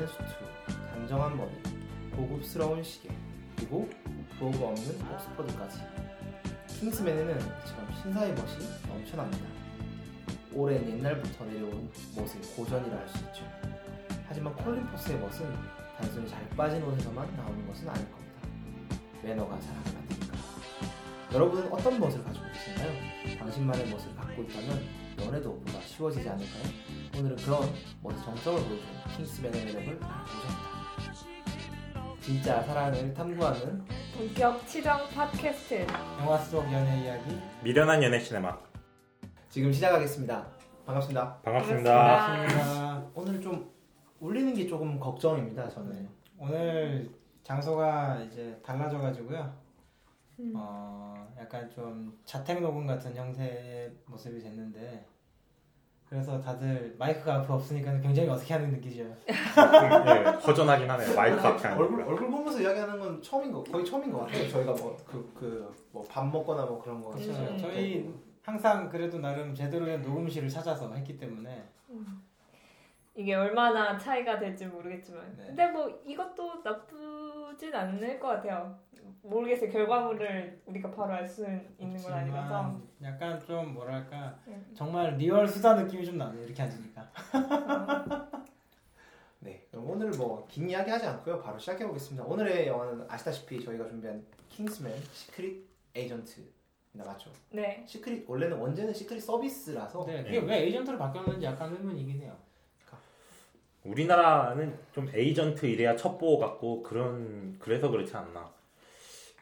있는 수트, 단정한 머리, 고급스러운 시계, 그리고 brogue 없는 옥스퍼드까지. 킹스맨에는 이처럼 신사의 멋이 넘쳐납니다. 오랜 옛날부터 내려온 멋의 고전이라 할 수 있죠. 하지만 콜린 포스의 멋은 단순히 잘 빠진 옷에서만 나오는 것은 아닐 겁니다. 매너가 사람 만드니까. 여러분은 어떤 멋을 가지고 계신가요? 당신만의 멋을 갖고 있다면 연애도 보다 쉬워지지 않을까요? 오늘은 그런 멋의 정점을 보여주는 킹스맨의 매력을 알아보셨다. 진짜 사랑을 탐구하는 본격 치정 팟캐스트 영화 속 연애 이야기 미련한 연애 시네마 지금 시작하겠습니다. 반갑습니다. 반갑습니다. 반갑습니다. 오늘 좀 울리는 게 조금 걱정입니다. 저는 오늘 장소가 이제 달라져가지고요. 음. 어 약간 좀 자택 녹음 같은 형태의 모습이 됐는데 그래서 다들 마이크가 앞에 없으니까 굉장히 어떻게 하는 느끼죠. 예, 허전하긴 하네요. 마이크 앞에 안 얼굴. 얼굴 보면서 이야기하는 건 처음인 거 거의 처음인 것 같아요. 저희가 뭐 그 그 뭐 밥 먹거나 뭐 그런 거. 그렇죠. 음. 저희 항상 그래도 나름 제대로 된 녹음실을 찾아서 했기 때문에 이게 얼마나 차이가 될지 모르겠지만 네. 근데 뭐 이것도 나쁘진 않을 것 같아요 모르겠어요 결과물을 우리가 바로 알수 있는 건 아니라서 약간 좀 뭐랄까 음. 정말 리얼 수다 느낌이 좀 나네요. 이렇게 앉으니까. 어, 네. 그럼 오늘 뭐 긴 이야기 하지 않고요. 바로 시작해 보겠습니다. 오늘의 영화는 아시다시피 저희가 준비한 킹스맨 시크릿 에이전트입니다. 맞죠? 네 시크릿 원래는 원제는 시크릿 서비스라서 네, 그게 왜 에이전트로 바뀌었는지 약간 의문이긴 해요. 우리나라는 좀 에이전트 이래야 첩보 같고 그런 그래서 그렇지 않나.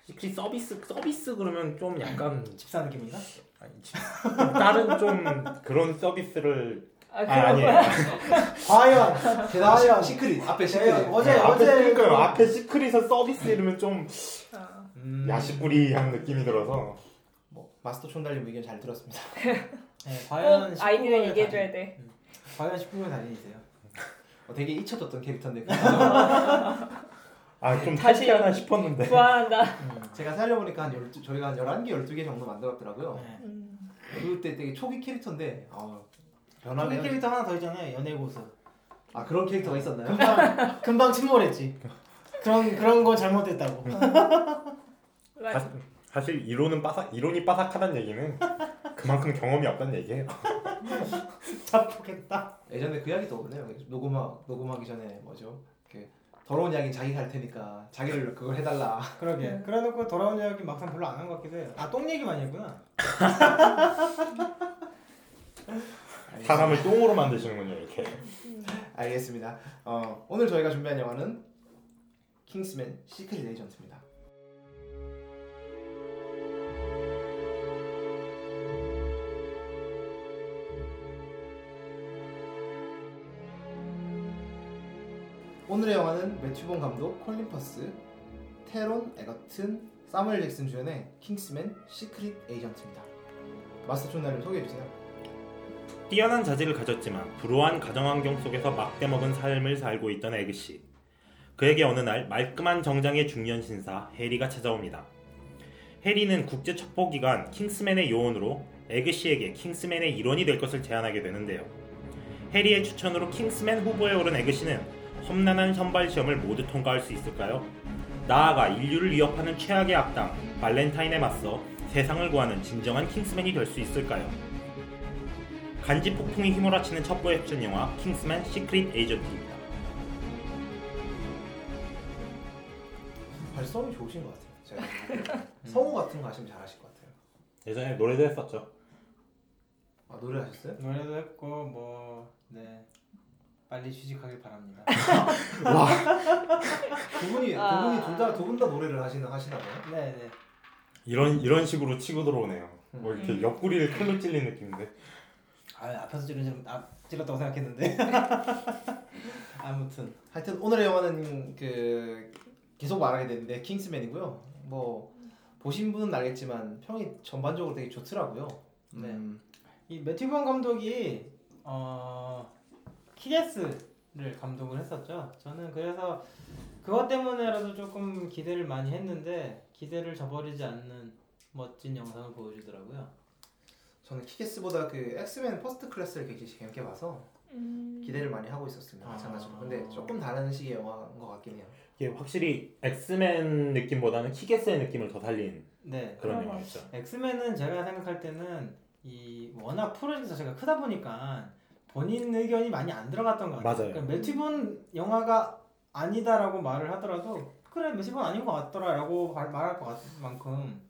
시크릿 서비스 서비스 그러면 좀 약간 집사 느낌인가? 아니, 지- 다른 좀 그런 서비스를 아, 아, 아니에요. 과연 시- 시크릿 앞에 시크릿 제가 어제 네, 앞에 어제 그러니까요. 그- 앞에 시크릿에서 서비스 이러면 좀 어. 음, 야식구리한 느낌이 들어서 뭐 마스터 총달님 의견 잘 들었습니다. 네, 과연 아이디를 19금을 얘기해줘야 다니- 돼 과연 19금 달인이세요? 어, 되게 잊혀졌던 캐릭터인데 아좀 다시- 하나 싶었는데 좋아한다 제가 살려보니까 한 12, 저희가 한 11개 12개 정도 만들었더라고요. 네. 음. 그때 되게 초기 캐릭터인데 어, 초기 변하네요. 캐릭터 하나 더 있잖아요. 연애 고수. 아 그런 캐릭터가 있었나요? 금방 금방 침몰했지. 그런 그런 거 잘못됐다고. 맞아. 사- 사실 이론은 빠삭 이론이 빠삭하다는 얘기는 그만큼 경험이 없다는 얘기예요. 자폭했다. 예전에 그 이야기 떠오르네요. 녹음하 녹음하기 전에 뭐죠? 이렇게 더러운 이야기 자기가 할 테니까 자기를 그걸 해달라. 그러게. 음. 그래놓고 돌아온 이야기 막상 별로 안 한 것 같기도 해요. 아똥 얘기만 했구나. 사람을 똥으로 만드시는군요 이렇게. 알겠습니다. 어, 오늘 저희가 준비한 영화는 킹스맨 시크릿 에이전트입니다. 오늘의 영화는 매튜본 감독, 콜린 퍼스, 테론 에거튼, 사무엘 잭슨 주연의 킹스맨 시크릿 에이전트입니다. 마스터 존나를 소개해 주세요. 뛰어난 자질을 가졌지만 불우한 가정환경 속에서 막돼먹은 삶을 살고 있던 에그시. 그에게 어느 날 말끔한 정장의 중년 신사 해리가 찾아옵니다. 해리는 국제 첩보기관 킹스맨의 요원으로 에그시에게 킹스맨의 일원이 될 것을 제안하게 되는데요. 해리의 추천으로 킹스맨 후보에 오른 에그시는 험난한 선발 시험을 모두 통과할 수 있을까요? 나아가 인류를 위협하는 최악의 악당 발렌타인에 맞서 세상을 구하는 진정한 킹스맨이 될 수 있을까요? 간지 폭풍이 휘몰아치는 첩보 액션 영화 킹스맨 시크릿 에이전트입니다. 발성이 좋으신 것 같아요. 제가 성우 같은 거 하시면 잘하실 것 같아요. 예전에 노래도 했었죠. 아 노래 하셨어요? 노래도 했고 뭐 네. 빨리 취직하길 바랍니다. 두 분이 아. 두 분이 둘다두 분 다 노래를 하시나 하시나 봐요. 네, 네. 이런 이런 식으로 치고 들어오네요. 뭐 이렇게 음. 옆구리를 칼로 찔린 느낌인데. 아, 앞에서 찌르는 아, 찔렀다고 생각했는데. 아무튼 하여튼 오늘의 영화는 그 계속 말하게 되는데 킹스맨이고요. 뭐 보신 분은 알겠지만 평이 전반적으로 되게 좋더라고요. 네. 음, 이 매튜 본 감독이 어 킥애스를 감독을 했었죠. 저는 그래서 그것 때문에라도 조금 기대를 많이 했는데 기대를 저버리지 않는 멋진 영상을 보여주더라고요. 저는 킥애스보다 그 엑스맨 퍼스트 클래스를 굉장히 재밌게 봐서 음. 기대를 많이 하고 있었습니다. 아. 마찬가지로. 근데 조금 다른 식의 영화인 것 같긴 해요. 이게 확실히 엑스맨 느낌보다는 킥애스의 느낌을 더 살린 네. 그런 그런 영화였죠. 엑스맨은 제가 생각할 때는 이 워낙 프로젝트 자체가 크다 보니까 본인 의견이 많이 안 들어갔던 것 같아요. 맞아요. 그러니까 매튜본 영화가 아니다라고 말을 하더라도 그래 매튜본 아닌 것 같더라라고 말- 말할 것 같은 만큼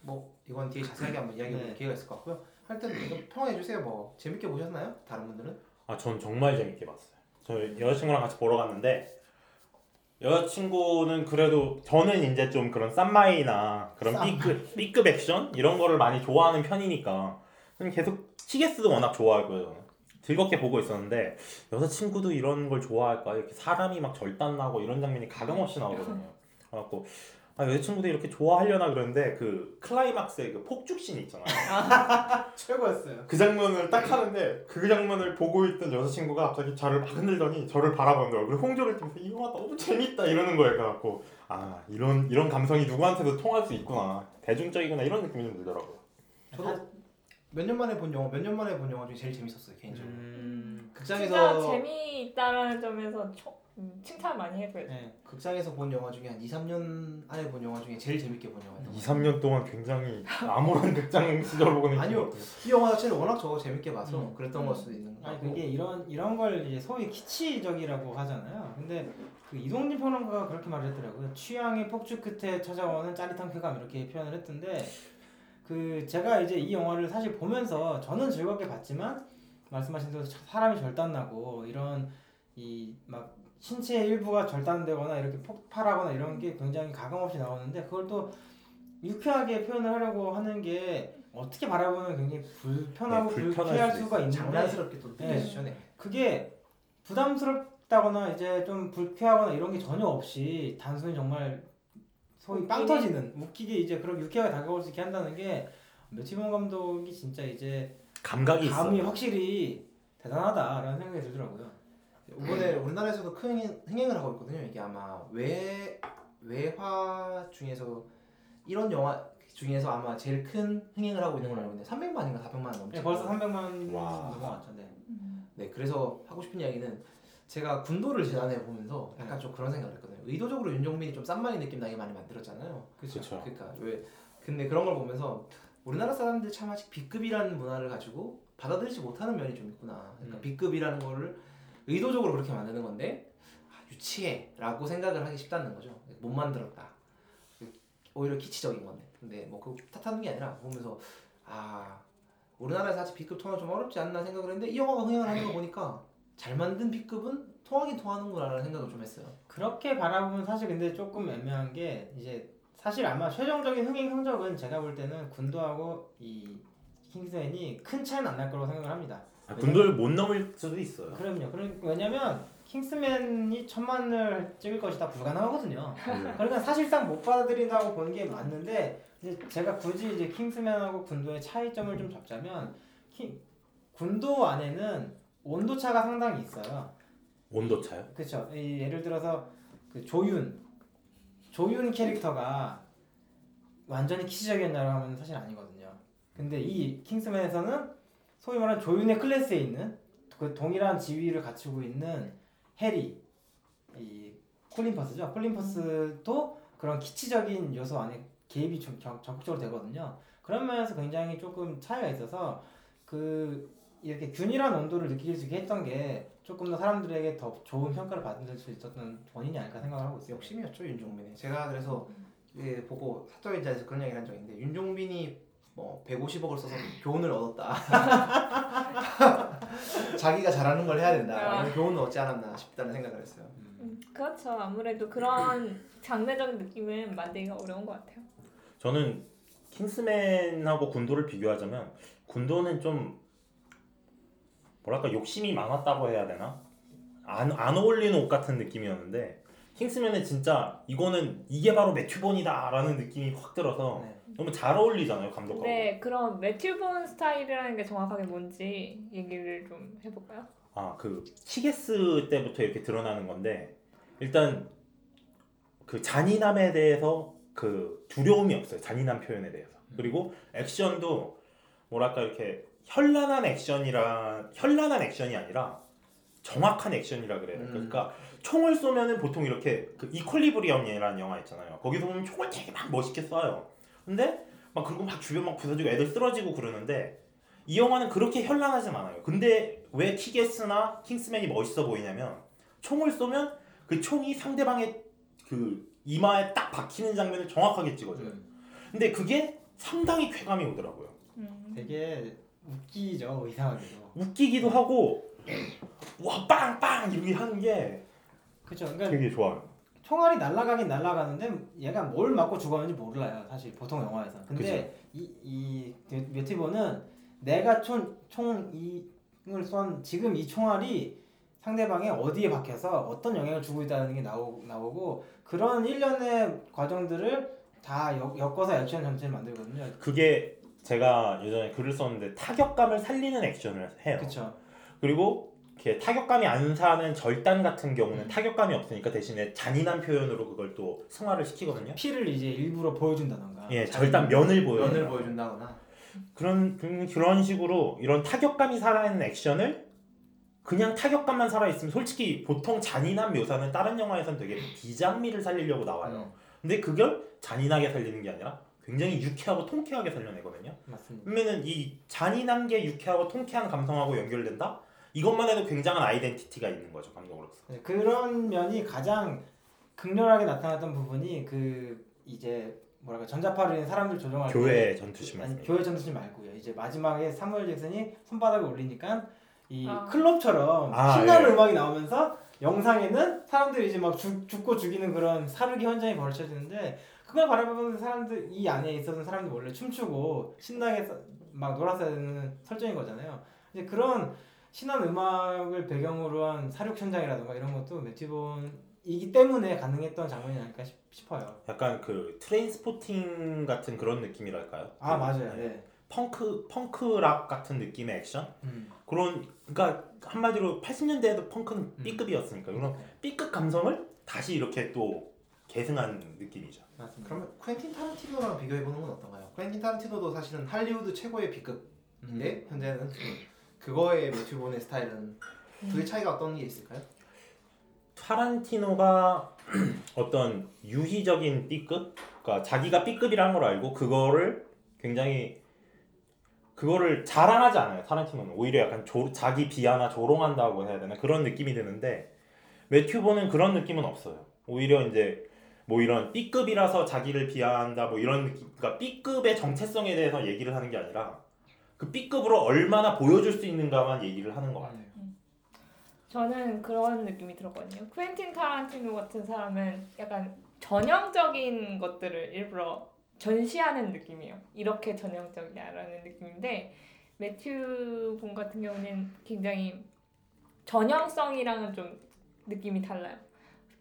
뭐 이건 뒤에 자세하게 한번 이야기해볼 네. 기회가 있을 것 같고요. 이거 평해 주세요. 뭐 재밌게 보셨나요? 다른 분들은? 아, 전 정말 재밌게 봤어요. 저 여자친구랑 같이 보러 갔는데 여자친구는 그래도 저는 이제 좀 그런 쌈마이나 그런 쌈마이. B급, B급 액션 이런 거를 많이 좋아하는 편이니까 저는 계속 치게스도 워낙 좋아하고요. 즐겁게 보고 있었는데 여자친구도 이런 걸 좋아할까 이렇게 사람이 막 절단 나고 이런 장면이 가감없이 나오거든요. 그래갖고 아, 여자친구도 이렇게 좋아하려나 그러는데 그 클라이막스의 그 폭죽신 있잖아요. 최고였어요. 그 장면을 딱 하는데 그 장면을 보고 있던 여자친구가 갑자기 저를 막 흔들더니 저를 바라보는 거예요. 그리고 홍조를 띄면서 이 영화 너무 재밌다 이러는 거예요. 그래갖고 아 이런 이런 감성이 누구한테도 통할 수 있구나 대중적이구나 이런 느낌이 좀 들더라고요. 저도 몇 년 만에 본 영화, 몇 년 만에 본 영화 중에 제일 재밌었어요 개인적으로. 음, 진짜 극장에서 재미있다라는 점에서 초, 음, 칭찬 많이 해줘야죠. 네. 극장에서 본 영화 중에 한 2, 3년 안에 본 영화 중에 제일 재밌게 본 영화였던 것 2, 같아요. 3년 동안 굉장히 암울한 극장 시절 보고는 아니요. 이 영화 자체를 워낙 저거 재밌게 봐서 음. 그랬던 걸 수도 있는 거 아니. 그게 이런 이런 걸 이제 소위 키치적이라고 하잖아요. 근데 그 이동진 평론가가 그렇게 말했더라고요. 취향의 폭주 끝에 찾아오는 짜릿한 쾌감 이렇게 표현을 했던데 그 제가 이제 이 영화를 사실 보면서 저는 즐겁게 봤지만 말씀하신 대로 사람이 절단나고 이런 이 막 신체 일부가 절단되거나 이렇게 폭발하거나 이런 게 굉장히 가감없이 나오는데 그걸 또 유쾌하게 표현을 하려고 하는 게 어떻게 바라보면 굉장히 불편하고 네, 불쾌할 수도 수가 있는데 장난스럽게 또 네. 느껴지죠. 네. 그게 부담스럽다거나 이제 좀 불쾌하거나 이런 게 전혀 없이 단순히 정말 소위 빵 웃기네. 터지는 웃기게 이제 그런 유쾌하게 다가올 수 있게 한다는 게 매튜본 감독이 진짜 이제 감각이 감이 있어요. 확실히 대단하다라는 생각이 들더라고요. 이번에 우리나라에서도 큰 흥행, 흥행을 하고 있거든요. 이게 아마 외 외화 중에서 이런 영화 중에서 아마 제일 큰 흥행을 하고 있는 걸로 알고 있는데 300만인가 400만 넘죠. 네, 벌써 300만 와. 넘어갔죠. 네. 네, 그래서 하고 싶은 이야기는 제가 군도를 지난해 보면서 약간 좀 그런 생각을 했거든요. 의도적으로 윤종민이 좀 쌈마이 느낌 나게 많이 만들었잖아요. 그렇죠. 그러니까 왜 근데 그런 걸 보면서 우리나라 사람들 참 아직 B급이라는 문화를 가지고 받아들이지 못하는 면이 좀 있구나. 그러니까 음. B급이라는 거를 의도적으로 그렇게 만드는 건데 아, 유치해라고 생각을 하기 쉽다는 거죠. 못 만들었다. 오히려 키치적인 건데. 근데 뭐 그 탓하는 게 아니라 보면서 아 우리나라에서 아직 B급 통하기 좀 어렵지 않나 생각을 했는데 이 영화가 흥행을 하는 거 보니까 잘 만든 B급은 통하긴 통하는구나라는 생각을 좀 했어요. 그렇게 바라보면 사실 근데 조금 애매한 게 이제 사실 아마 최종적인 흥행 성적은 제가 볼 때는 군도하고 이 킹스맨이 큰 차이는 안 날 거라고 생각을 합니다. 아, 군도를 못 넘을 수도 있어요. 그럼요. 그러- 왜냐면 킹스맨이 천만을 찍을 것이 다 불가능하거든요. 음. 그러니까 사실상 못 받아들인다고 보는 게 맞는데 이제 제가 굳이 이제 킹스맨하고 군도의 차이점을 좀 잡자면 킹, 군도 안에는 온도 차가 상당히 있어요. 온도 차요? 그렇죠. 이 예를 들어서 그 조윤 조윤 캐릭터가 완전히 키치적이었냐고 하면 사실 아니거든요. 근데 이 킹스맨에서는 소위 말하는 조윤의 클래스에 있는 그 동일한 지위를 갖추고 있는 해리 이 콜린 퍼스죠. 콜린 퍼스도 그런 키치적인 요소 안에 개입이 좀 적- 적극적으로 되거든요. 그런 면에서 굉장히 조금 차이가 있어서 그 이렇게 균일한 온도를 느낄 수 있게 했던 게 조금 더 사람들에게 더 좋은 평가를 받을 수 있었던 원인이 아닐까 생각을 하고 있어요. 욕심이었죠 윤종빈이. 제가 그래서 예, 보고 사적 인자에서 그런 얘기를 한 적이 있는데 윤종민이 뭐 150억을 써서 교훈을 얻었다. 자기가 잘하는 걸 해야 된다. 아. 교훈을 얻지 않았나 싶다는 생각을 했어요. 음, 그렇죠. 아무래도 그런 장르적인 느낌은 만들기가 어려운 것 같아요. 저는 킹스맨하고 군도를 비교하자면 군도는 좀 뭐랄까 욕심이 많았다고 해야 되나? 안, 안 어울리는 옷 같은 느낌이었는데 킹스맨은 진짜 이거는 이게 바로 매튜본이다 라는 느낌이 확 들어서 네. 너무 잘 어울리잖아요 감독하고. 근데 그런 매튜본 스타일이라는 게 정확하게 뭔지 얘기를 좀 해볼까요? 아그 키게스 때부터 이렇게 드러나는 건데 일단 그 잔인함에 대해서 그 두려움이 없어요 잔인한 표현에 대해서 그리고 액션도 뭐랄까 이렇게 현란한 액션이라 현란한 액션이 아니라 정확한 액션이라 될까? 음. 그러니까 총을 쏘면은 보통 이렇게 그 이퀄리브리엄이라는 영화 있잖아요. 거기서 보면 총을 되게 막 멋있게 쏴요. 근데 막 그리고 막 주변 막 부서지고 애들 쓰러지고 그러는데 이 영화는 그렇게 현란하진 않아요. 근데 왜 키게스나 킹스맨이 멋있어 보이냐면 총을 쏘면 그 총이 상대방의 그 이마에 딱 박히는 장면을 정확하게 찍어줘요. 근데 그게 상당히 쾌감이 오더라고요. 음. 되게 웃기죠 이상하게도. 웃기기도 하고 와 빵빵 이렇게 하는 게 그렇죠. 그러니까 되게 좋아요. 총알이 날아가긴 날아가는데 얘가 뭘 맞고 죽었는지 몰라요 사실 보통 영화에서 근데 이이 뮤티버는 내가 총총 이을 쏜 지금 이 총알이 상대방의 어디에 박혀서 어떤 영향을 주고 있다는 게 나오, 나오고 그런 일련의 과정들을 다 엮, 엮어서 액션 전체를 만들거든요 그게 제가 예전에 글을 썼는데 타격감을 살리는 액션을 해요. 그쵸 그리고 이렇게 타격감이 안 사는 절단 같은 경우는 음. 타격감이 없으니까 대신에 잔인한 표현으로 그걸 또 승화를 시키거든요. 피를 이제 일부러 보여준다던가 예, 절단 면을 보여. 면을 보여준다거나 그런 그- 그런 식으로 이런 타격감이 살아있는 액션을 그냥 타격감만 살아있으면 솔직히 보통 잔인한 묘사는 다른 영화에선 되게 비장미를 살리려고 나와요. 근데 그걸 잔인하게 살리는 게 아니라 굉장히 유쾌하고 통쾌하게 살려내거든요. 맞습니다 그러면은 이 잔인한 게 유쾌하고 통쾌한 감성하고 연결된다? 이것만 해도 굉장한 아이덴티티가 있는 거죠 감독으로서. 네, 그런 면이 가장 극렬하게 나타났던 부분이 그 이제 뭐랄까 전자파를 사람들 조종할 때 교회 전투신 아니. 교회 전투신 말고요. 이제 마지막에 사무엘 잭슨이 손바닥을 올리니까 이 아. 클럽처럼 아, 신나는 예. 음악이 나오면서 영상에는 사람들이 이제 막 죽, 죽고 죽이는 그런 사르기 현장이 벌어져지는데 그걸 바라보는 사람들 이 안에 있었던 사람들 원래 춤추고 신나게 서- 막 놀았어야 되는 설정인 거잖아요. 이제 그런 신난 음악을 배경으로 한 살육 현장이라든가 이런 것도 매튜본이기 때문에 가능했던 장면이 아닐까 싶- 싶어요. 약간 그 트레인 스포팅 같은 그런 느낌이랄까요? 아 그, 맞아요. 네. 네. 펑크 펑크락 같은 느낌의 액션? 음. 그런 그러니까 한마디로 80년대에도 펑크는 음. B급이었으니까 그런 B급 감성을 다시 이렇게 또 계승한 느낌이죠. 맞습니다. 그러면 퀸틴 타란티노랑 비교해 보는 건 어떤가요? 퀸틴 타란티노도 사실은 할리우드 최고의 B급인데 음. 현재는 그거의 매튜 본의 스타일은 두개 음. 차이가 어떤 게 있을까요? 타란티노가 어떤 유희적인 B급, 그러니까 자기가 B급이라는 걸 알고 그거를 굉장히 그거를 자랑하지 않아요. 타란티노는 오히려 약간 조, 자기 비하나 조롱한다고 해야 되나 그런 느낌이 드는데 매튜보는 그런 느낌은 없어요. 오히려 이제 뭐 이런 B급이라서 자기를 비하한다 뭐 이런 느낌, 그러니까 B급의 정체성에 대해서 얘기를 하는 게 아니라 그 B급으로 얼마나 보여줄 수 있는가만 얘기를 하는 것 같아요. 저는 그런 느낌이 들었거든요. 쿠엔틴 타란티노 같은 사람은 약간 전형적인 것들을 일부러 전시하는 느낌이에요. 이렇게 전형적이야라는 느낌인데 매튜 본 같은 경우는 굉장히 전형성이랑은 좀 느낌이 달라요.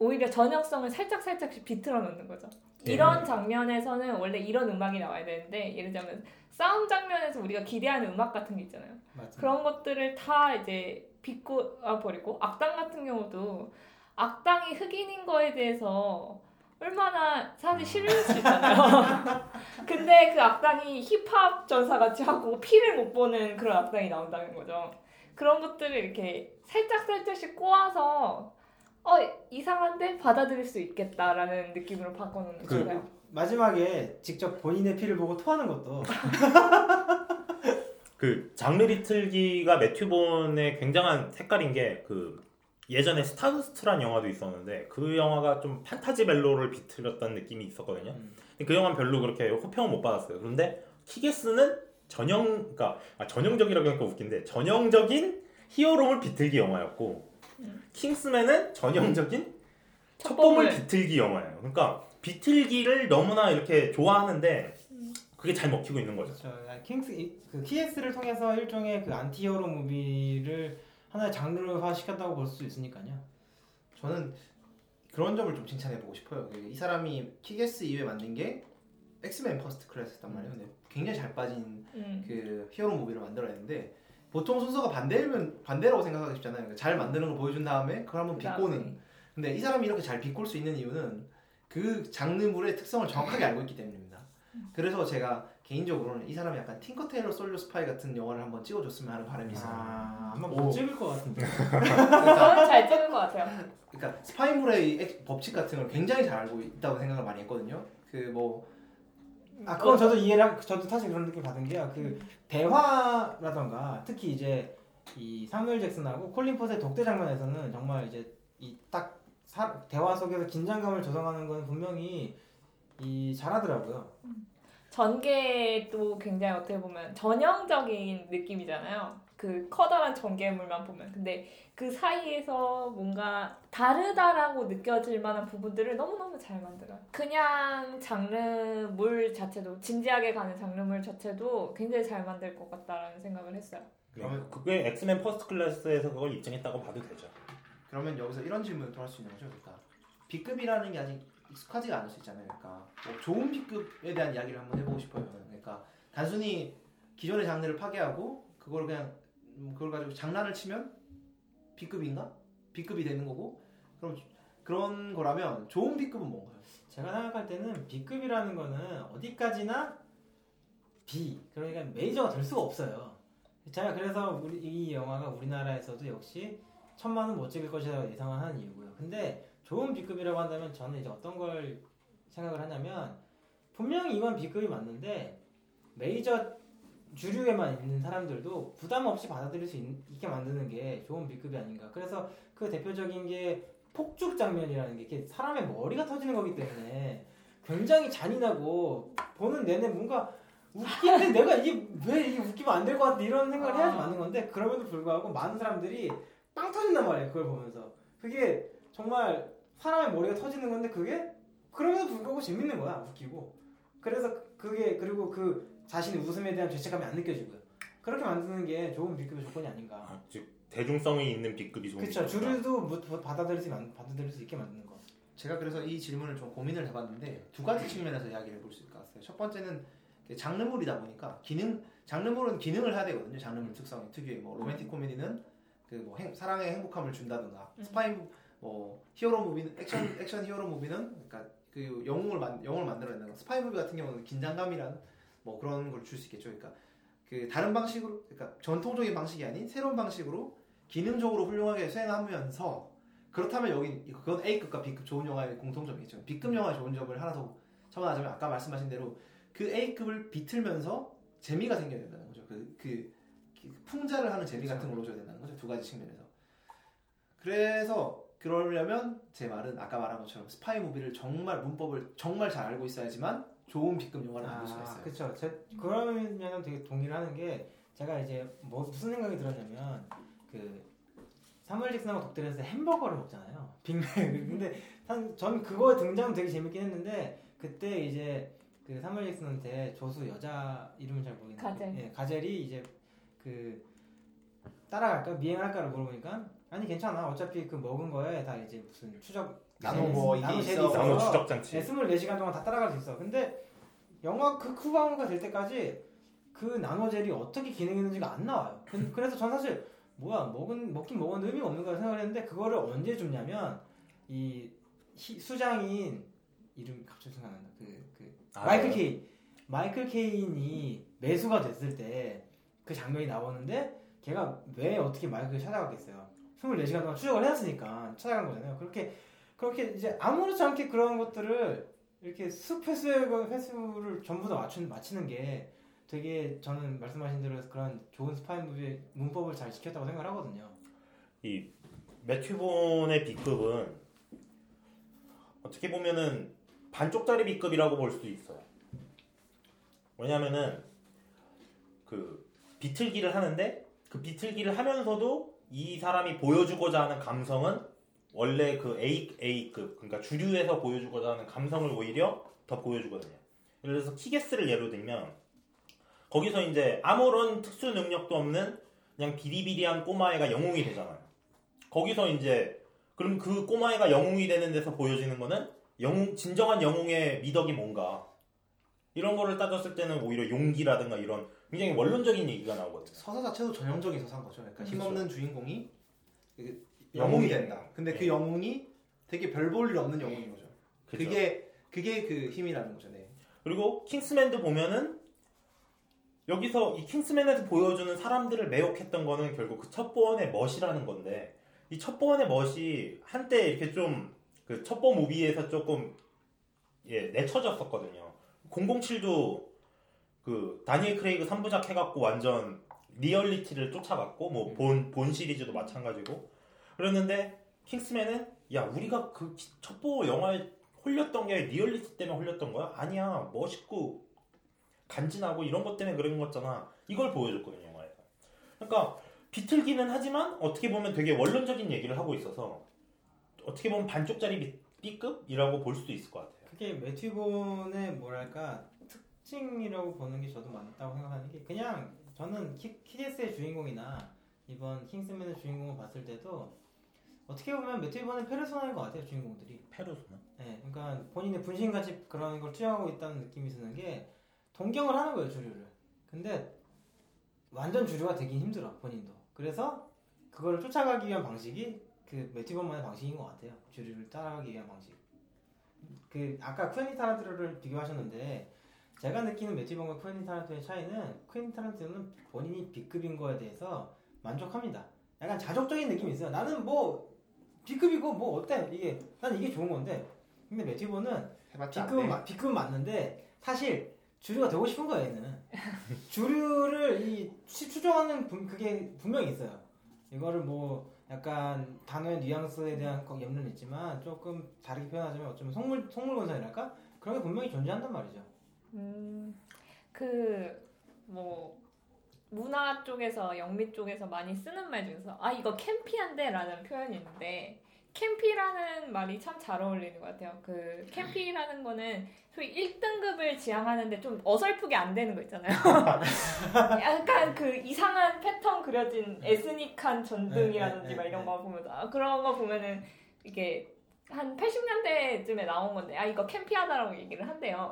오히려 전형성을 살짝 살짝씩 비틀어 놓는 거죠. 예. 이런 장면에서는 원래 이런 음악이 나와야 되는데 예를 들자면 싸움 장면에서 우리가 기대하는 음악 같은 게 있잖아요. 맞습니다. 그런 것들을 다 이제 비꼬아 버리고 악당 같은 경우도 악당이 흑인인 거에 대해서 얼마나 사람들이 싫을 수 있잖아요. 근데 그 악당이 힙합 전사 같이 하고 피를 못 보는 그런 악당이 나온다는 거죠. 그런 것들을 이렇게 살짝 살짝씩 꼬아서 어 이상한데 받아들일 수 있겠다라는 느낌으로 바꿔놓는 그- 거예요. 마지막에 직접 본인의 피를 보고 토하는 것도 그 장르 비틀기가 매튜본의 굉장한 색깔인 게 그 예전에 스타드스트란 영화도 있었는데 그 영화가 좀 판타지 멜로를 비틀었던 느낌이 있었거든요. 음. 근데 그 영화는 별로 그렇게 호평을 못 받았어요. 그런데 키게스는 전형, 그러니까 아, 전형적이라고 하니까 웃긴데 전형적인 히어로물 비틀기 영화였고 음. 킹스맨은 전형적인 첩보물 비틀기 영화예요. 그러니까 비틀기를 너무나 이렇게 좋아하는데 음. 그게 잘 먹히고 있는 거죠. 그렇죠. 킹스 이- 그 킥애스를 통해서 일종의 그 anti-hero movie를 하나의 장르화 시켰다고 볼 수 있으니까요. 저는 그런 점을 좀 칭찬해 보고 싶어요. 그이 사람이 킥애스 이후에 만든 게 엑스맨 퍼스트 클래스였단 말이에요. 근데 굉장히 잘 빠진 음. 그 hero movie를 만들어냈는데 보통 순서가 반대면 반대라고 생각하기 쉽잖아요. 그러니까 잘 만드는 걸 보여준 다음에 그걸 한번 비꼬는. 근데 이 사람이 이렇게 잘 비꼴 수 있는 이유는 그 장르물의 특성을 정확하게 알고 있기 때문입니다. 그래서 제가 개인적으로는 이 사람이 약간 팅커 테일러 솔저 스파이 같은 영화를 한번 찍어줬으면 하는 바람이 있어요. 아, 아마 오. 못 찍을 것 같은데. 그러니까, 저는 잘 찍은 것 같아요. 그러니까 스파이물의 이 액- 법칙 같은 걸 굉장히 잘 알고 있다고 생각을 많이 했거든요. 그 뭐 아 그건 저도 이해를 하- 저도 사실 그런 느낌 받은 게요. 그 대화라던가 특히 이제 이 사무엘 잭슨하고 콜린 포스의 독대 장면에서는 정말 이제 이 딱 대화 속에서 긴장감을 조성하는 건 분명히 이 잘하더라고요. 전개도 굉장히 어떻게 보면 전형적인 느낌이잖아요. 그 커다란 전개물만 보면. 근데 그 사이에서 뭔가 다르다라고 느껴질 만한 부분들을 너무너무 잘 만들어요. 그냥 장르물 자체도, 진지하게 가는 장르물 자체도 굉장히 잘 만들 것 같다라는 생각을 했어요. 네, 그게 엑스맨 퍼스트 클래스에서 그걸 입증했다고 봐도 되죠. 그러면 여기서 이런 질문을 또할수 있는 거죠. 그러니까 B급이라는 게 아직 익숙하지가 않을 수 있잖아요. 그러니까 뭐 좋은 B급에 대한 이야기를 한번 해보고 싶어요. 그러니까 단순히 기존의 장르를 파괴하고 그걸 그냥 음, 그걸 가지고 장난을 치면 B급인가? B급이 되는 거고 그럼 그런 거라면 좋은 B급은 뭔가요? 제가 생각할 때는 B급이라는 거는 어디까지나 B 그러니까 메이저가 될 수가 없어요. 제가 그래서 우리 이 영화가 우리나라에서도 역시 천만 원 못 찍을 것이라고 예상을 하는 이유고요. 근데 좋은 B급이라고 한다면 저는 이제 어떤 걸 생각을 하냐면 분명히 이건 B급이 맞는데 메이저 주류에만 있는 사람들도 부담 없이 받아들일 수 있, 있게 만드는 게 좋은 B급이 아닌가. 그래서 그 대표적인 게 폭죽 장면이라는 게 이렇게 사람의 머리가 터지는 거기 때문에 굉장히 잔인하고 보는 내내 뭔가 웃긴데 내가 이게 왜 이게 웃기면 안 될 것 같아 이런 생각을 해야지 아. 맞는 건데 그럼에도 불구하고 많은 사람들이 빵 터진단 말이에요 그걸 보면서 그게 정말 사람의 머리가 터지는 건데 그게 그럼에도 불구하고 재밌는 거야 웃기고 그래서 그게 그리고 그 자신의 웃음에 대한 죄책감이 안 느껴지고요 그렇게 만드는 게 좋은 B급의 조건이 아닌가 아, 즉 대중성이 있는 B급이 좋은 그렇죠. 주류도 뭐- 뭐 받아들일 수, 있- 받아들일 수 있게 만드는 거 제가 그래서 이 질문을 좀 고민을 해봤는데 두 가지 측면에서 이야기를 해볼 수 있을 것 같아요. 첫 번째는 장르물이다 보니까 기능 장르물은 기능을 해야 되거든요. 장르물 특성이 특유의 뭐 로맨틱 코미디는 그 뭐 사랑의 행복함을 준다든가 음. 스파이 뭐 hero movie는 액션 액션 hero movie는 그러니까 그 영웅을 만 영웅을 만들어내는 거. 스파이 movie 같은 경우는 긴장감이란 뭐 그런 걸 줄 수 있겠죠. 그러니까 그 다른 방식으로 그러니까 전통적인 방식이 아닌 새로운 방식으로 기능적으로 훌륭하게 수행하면서 그렇다면 여기 그건 A급과 B급 좋은 영화의 공통점이 있죠. B급 영화의 좋은 점을 하나 더 첨언하자면 아까 말씀하신 대로 그 A급을 비틀면서 재미가 생겨야 된다는 거죠. 그, 그, 그 풍자를 하는 재미 같은 걸 넣어줘야 된다는 거죠. 두 가지 측면에서. 그래서 그러려면 제 말은 아까 말한 것처럼 스파이 무비를 정말 문법을 정말 잘 알고 있어야지만 좋은 B급 영화를 만들 수가 있어요. 그렇죠. 제 그러면 되게 동의를 하는 게 제가 이제 뭐 무슨 생각이 들었냐면 그 사무엘 잭슨하고 독대에서 햄버거를 먹잖아요. 빅맥. 근데 한, 전 그거 등장 되게 재밌긴 했는데 그때 이제 그 사무엘 잭슨한테 조수 여자 이름을 잘 모르겠는데 가젤. 예, 가젤이 이제 그 따라갈까 미행할까를 물어보니까 아니 괜찮아 어차피 그 먹은 거에 다 이제 무슨 추적 나노 뭐 이게 나노 있어. 나노 추적 장치. 네, 24시간 동안 다 따라갈 수 있어. 근데 영화 그 후반부가 될 때까지 그 나노젤이 어떻게 기능했는지가 안 나와요. 그- 그래서 전 사실 뭐야 먹은 먹긴 먹었는데 의미가 없는 거라 생각을 했는데 그거를 언제 줬냐면 이 히- 수장인 이름 갑자기 생각난다. 그, 그 아, 마이클 네. 케인 마이클 케인이 매수가 됐을 때 그 장면이 나오는데 걔가 왜 어떻게 마이클을 찾아갔겠어요. 24시간 동안 추적을 해놨으니까 찾아간 거잖아요. 그렇게 그렇게 이제 아무렇지 않게 그런 것들을 이렇게 숲 회수 회수를 전부 다 맞춘 맞히는 게 되게 저는 말씀하신 대로 그런 좋은 스파이 무비의 문법을 잘 지켰다고 생각을 하거든요. 이 매튜본의 B급은 어떻게 보면은 반쪽짜리 B급이라고 볼 수도 있어요. 왜냐면은 그 비틀기를 하는데 그 비틀기를 하면서도 이 사람이 보여주고자 하는 감성은 원래 그 A A급 그러니까 주류에서 보여주고자 하는 감성을 오히려 더 보여주거든요. 예를 들어서 키게스를 예로 들면 거기서 이제 아무런 특수 능력도 없는 그냥 비리비리한 꼬마애가 영웅이 되잖아요. 거기서 이제 그럼 그 꼬마애가 영웅이 되는 데서 보여지는 거는 영웅 진정한 영웅의 미덕이 뭔가 이런 거를 따졌을 때는 오히려 용기라든가 이런 굉장히 원론적인 얘기가 나오거든요. 서사 자체도 전형적인 서사인 거죠. 그러니까 그렇죠. 힘없는 주인공이 그 영웅이 된다. 근데 네. 그 영웅이 되게 별 볼 일 없는 영웅인 거죠. 그죠? 그게 그게 그 힘이라는 거죠. 네. 그리고 킹스맨도 보면은 여기서 이 킹스맨에서 보여주는 사람들을 매혹했던 거는 결국 그 첩보원의 멋이라는 건데 이 첩보원의 멋이 한때 이렇게 좀 그 첩보 무비에서 조금 예 내쳐졌었거든요. 007도 그 다니엘 크레이그 3부작 해갖고 완전 리얼리티를 쫓아갔고 뭐 본 본 시리즈도 마찬가지고 그랬는데 킹스맨은 야 우리가 그 첩보 영화에 홀렸던 게 리얼리티 때문에 홀렸던 거야? 아니야 멋있고 간지나고 이런 것 때문에 그런 거잖아. 이걸 보여줬거든요 영화에서. 그러니까 비틀기는 하지만 어떻게 보면 되게 원론적인 얘기를 하고 있어서 어떻게 보면 반쪽짜리 B급이라고 볼 수도 있을 것 같아요. 그게 매튜본의 뭐랄까 특징이라고 보는 게 저도 맞다고 생각하는 게 그냥 저는 키, 킥애스의 주인공이나 이번 킹스맨의 주인공을 봤을 때도 어떻게 보면 매튜본의 페르소나인 것 같아요 주인공들이. 페르소나? 네, 그러니까 본인의 분신같이 그런 걸 투영하고 있다는 느낌이 드는 게 동경을 하는 거예요 주류를. 근데 완전 주류가 되긴 힘들어 본인도. 그래서 그거를 쫓아가기 위한 방식이 그 매튜본만의 방식인 것 같아요 주류를 따라가기 위한 방식. 그 아까 쿠엔틴 타란티노를 비교하셨는데 제가 느끼는 매튜본과 쿠엔틴 타란티노의 차이는 쿠엔틴 타란티노는 본인이 B급인 거에 대해서 만족합니다. 약간 자족적인 느낌이 있어요. 나는 뭐 B급이고 뭐 어때? 이게 난 이게 좋은 건데. 근데 안 B급은, B급은 맞는데 사실 주류가 되고 싶은 거예요 얘는. 주류를 이 시- 추종하는 분- 그게 분명히 있어요. 이거를 뭐 약간 단어의 뉘앙스에 대한 거- 염려는 있지만 조금 다르게 표현하자면 어쩌면 속물 속물 건설이랄까? 그런 게 분명히 존재한단 말이죠. 음, 그, 뭐, 문화 쪽에서, 영미 쪽에서 많이 쓰는 말 중에서, 아, 이거 캠피한데? 라는 표현이 있는데, 캠피라는 말이 참 잘 어울리는 것 같아요. 그, 캠피라는 거는 소위 1등급을 지향하는데 좀 어설프게 안 되는 거 있잖아요. 약간 그 이상한 패턴 그려진 에스닉한 전등이라든지 네, 네, 막 네, 이런 네. 거 보면, 아, 그런 거 보면은 이게 한 80년대쯤에 나온 건데, 아, 이거 캠피하다라고 얘기를 한대요.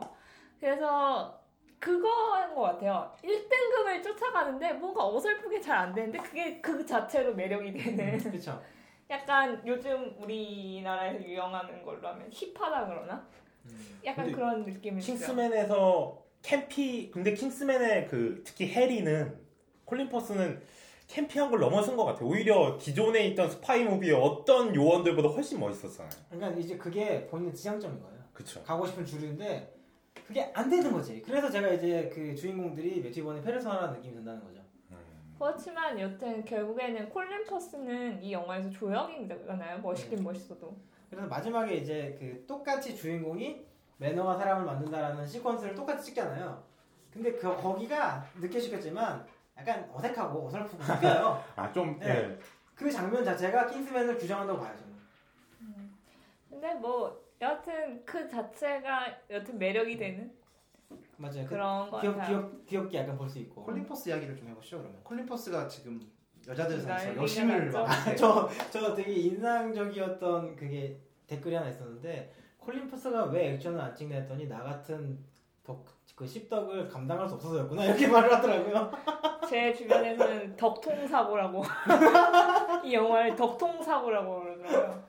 그래서 그거인 것 같아요. 1등급을 쫓아가는데 뭔가 어설프게 잘 안 되는데 그게 그 자체로 매력이 되는 그렇죠 약간 요즘 우리나라에서 유행하는 걸로 하면 힙하다 그러나? 약간 근데 그런 느낌이 들어요. 킹스맨에서 캠피 근데 킹스맨의 그 특히 해리는 콜린 퍼스는 캠피한 걸 넘어선 것 같아요. 오히려 기존에 있던 스파이 무비의 어떤 요원들보다 훨씬 멋있었잖아요. 그러니까 이제 그게 본인의 지향점인 거예요 그쵸. 가고 싶은 주류인데 그게 안 되는 거지 그래서 제가 이제 그 주인공들이 매튜본의 페르소나라는 느낌이 든다는 거죠 그렇지만 여튼 결국에는 콜린 퍼스는 이 영화에서 조역이잖아요. 멋있긴 멋있어도. 그래서 마지막에 이제 그 똑같이 주인공이 매너가 사람을 만든다라는 시퀀스를 똑같이 찍잖아요. 근데 그 거기가 느껴지겠지만 약간 어색하고 어설프고 웃겨요. 아, 좀, 네. 예. 그 장면 자체가 킹스맨을 규정한다고 봐요 저는. 근데 뭐 여튼 그 자체가 여튼 매력이 되는 맞아요. 그 그런 거 귀엽, 같아요. 귀엽, 귀엽게 약간 볼 수 있고. 콜린 퍼스 이야기를 좀 해보시죠 그러면. 콜린 퍼스가 지금 여자들 사이에서 난리가 여심을 났죠. 막 저, 저 되게 인상적이었던 그게 댓글이 하나 있었는데 콜린 퍼스가 왜 액션을 안 찍나 했더니 나 같은 덕, 그 씹덕을 감당할 수 없어서였구나 이렇게 말을 하더라고요. 제 주변에서는 덕통사고라고 이 영화를 덕통사고라고 그러더라고요.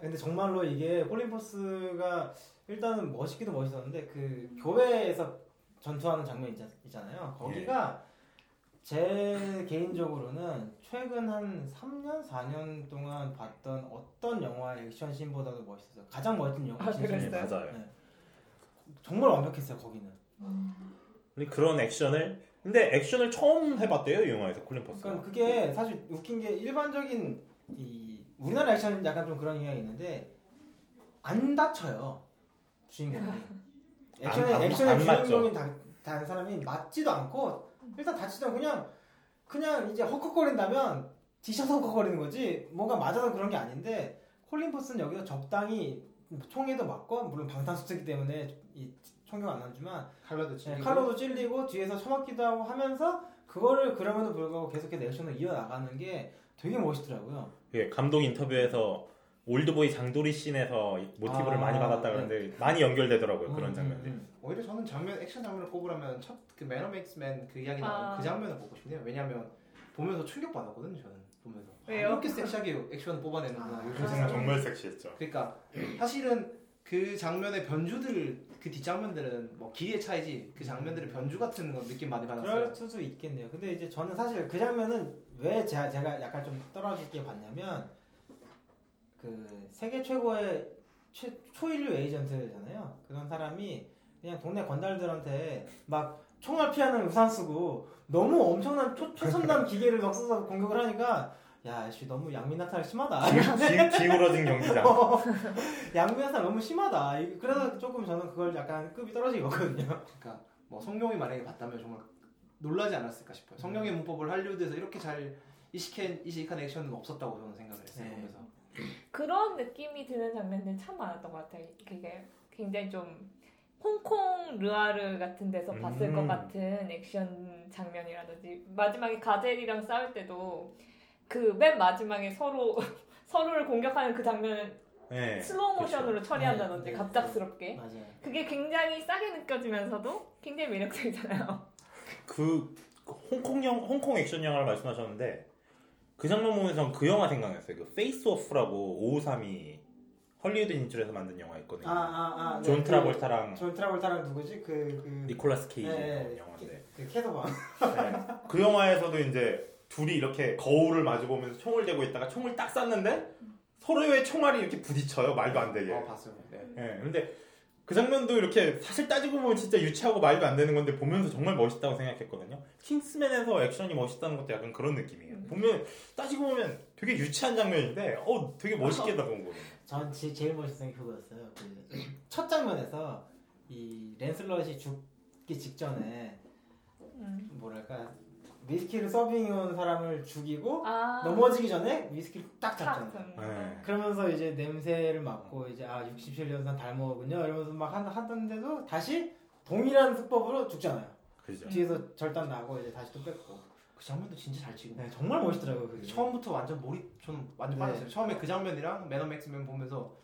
근데 정말로 이게 콜린 퍼스가 일단은 멋있기도 멋있었는데 그 교회에서 전투하는 장면 있잖, 있잖아요. 거기가 제 개인적으로는 최근 한 3년, 4년 동안 봤던 어떤 영화의 액션 씬보다도 멋있었어요. 가장 멋진 영화 아, 씬? 중에. 맞아요. 네. 정말 완벽했어요 거기는. 근데 그런 액션을 근데 액션을 처음 해봤대요 이 영화에서 콜린 퍼스가. 그러니까 그게 사실 웃긴 게 일반적인 이 우리나라 액션은 약간 좀 그런 경향이 있는데 안 다쳐요 주인공이. 액션의 안- 안- 액션의 안 맞죠. 주인공인 다, 다른 사람이 맞지도 않고 일단 다치도 않고 그냥 그냥 이제 헉헉거린다면 뒤셔서 헉헉거리는 거지 뭔가 맞아서 그런 게 아닌데 콜린 퍼스는 여기서 적당히 총에도 맞고 물론 방탄수트기 때문에 이 총격 안 나지만 칼로도 네, 찔리고. 칼로도 찔리고 뒤에서 처맞기도 하고 하면서 그거를 그럼에도 불구하고 계속해서 액션을 이어나가는 게 되게 멋있더라고요. 예, 감독 인터뷰에서 올드보이 장도리 scene에서 모티브를 아, 많이 받았다 그러는데 많이 연결되더라고요 그런 음, 장면들. 음, 오히려 저는 장면 액션 장면을 꼽으라면 첫 그 manners maketh man 그 이야기 나온 아. 그 장면을 보고 싶네요. 왜냐하면 보면서 충격 받았거든요. 저는 보면서 왜요? 아, 이렇게 섹시하게 액션 뽑아내는구나. 아. 요즘 아. 생각 정말 섹시했죠. 그러니까 사실은 그 장면의 변주들 그 뒷장면들은 뭐 길이의 차이지 그 장면들은 변주 같은 거 느낌 많이 받았어요. 그럴 수도 있겠네요. 근데 이제 저는 사실 그 장면은 왜 제가, 제가 약간 좀 떨어지게 봤냐면 그 세계 최고의 최, 초인류 에이전트잖아요. 그런 사람이 그냥 동네 건달들한테 막 총알 피하는 우산 쓰고 너무 엄청난 초, 초첨단 기계를 막 써서 공격을 하니까 야, 씨 너무 양민나타가 심하다. 기, 기울어진 경기장. 양민나타 너무 심하다. 이- 그래서 조금 저는 그걸 약간 급이 떨어지게 봤거든요. 그러니까 뭐 성룡이 만약에 봤다면 정말 놀라지 않았을까 싶어요. 성룡의 문법을 할리우드에서 이렇게 잘 이식한 이식한 액션은 없었다고 저는 생각을 했어요. 네. 보면서. 그런 느낌이 드는 장면들이 참 많았던 것 같아요. 그게 굉장히 좀 홍콩 르아르 같은 데서 봤을 음. 것 같은 액션 장면이라든지 마지막에 가젤이랑 싸울 때도 그 맨 마지막에 서로 서로를 공격하는 그 장면을 네. 슬로우 모션으로 처리한다든지 네, 네, 갑작스럽게 맞아요. 그게 굉장히 싸게 느껴지면서도 굉장히 매력적이잖아요. 그 홍콩 영 홍콩 액션 영화를 말씀하셨는데 그 장면 보면서 그 영화 생각났어요. 그 페이스 오프라고 553이 헐리우드 진출해서 만든 영화 있거든요. 아, 아, 아. 네, 존 그- 트라볼타랑 존 트라볼타랑 누구지? 그, 그. 니콜라스 케이지 네, 네. 영화인데 그 캐서방. 네. 그 영화에서도 이제 둘이 이렇게 거울을 마주 보면서 총을 대고 있다가 총을 딱 쐈는데 서로의 총알이 이렇게 부딪혀요. 말도 안 되게. 어 봤어요. 네. 예, 근데 그 장면도 이렇게 사실 따지고 보면 진짜 유치하고 말도 안 되는 건데 보면서 정말 멋있다고 생각했거든요. 킹스맨에서 액션이 멋있다는 것도 약간 그런 느낌이에요. 음. 보면 따지고 보면 되게 유치한 장면인데 어 되게 멋있게 나온 거거든요. 전 지, 제일 멋있는 게 그거였어요. 그 첫 장면에서 이 랜슬럿이 죽기 직전에 음. 뭐랄까 위스키를 서빙해온 사람을 죽이고 아 넘어지기 전에 위스키를 딱 잡잖아요. 탁. 네. 그러면서 이제 냄새를 맡고 이제 아 67년산 닮아오군요 이러면서 막 한- 하던데도 다시 동일한 수법으로 죽잖아요. 그죠. 뒤에서 절단 나고 이제 다시 또 뺏고. 그 장면도 진짜 잘 찍은 네, 정말 멋있더라고요. 그게. 처음부터 완전 몰입 저는 완전 네. 빠졌어요. 처음에 그 장면이랑 매너 맥스맨 보면서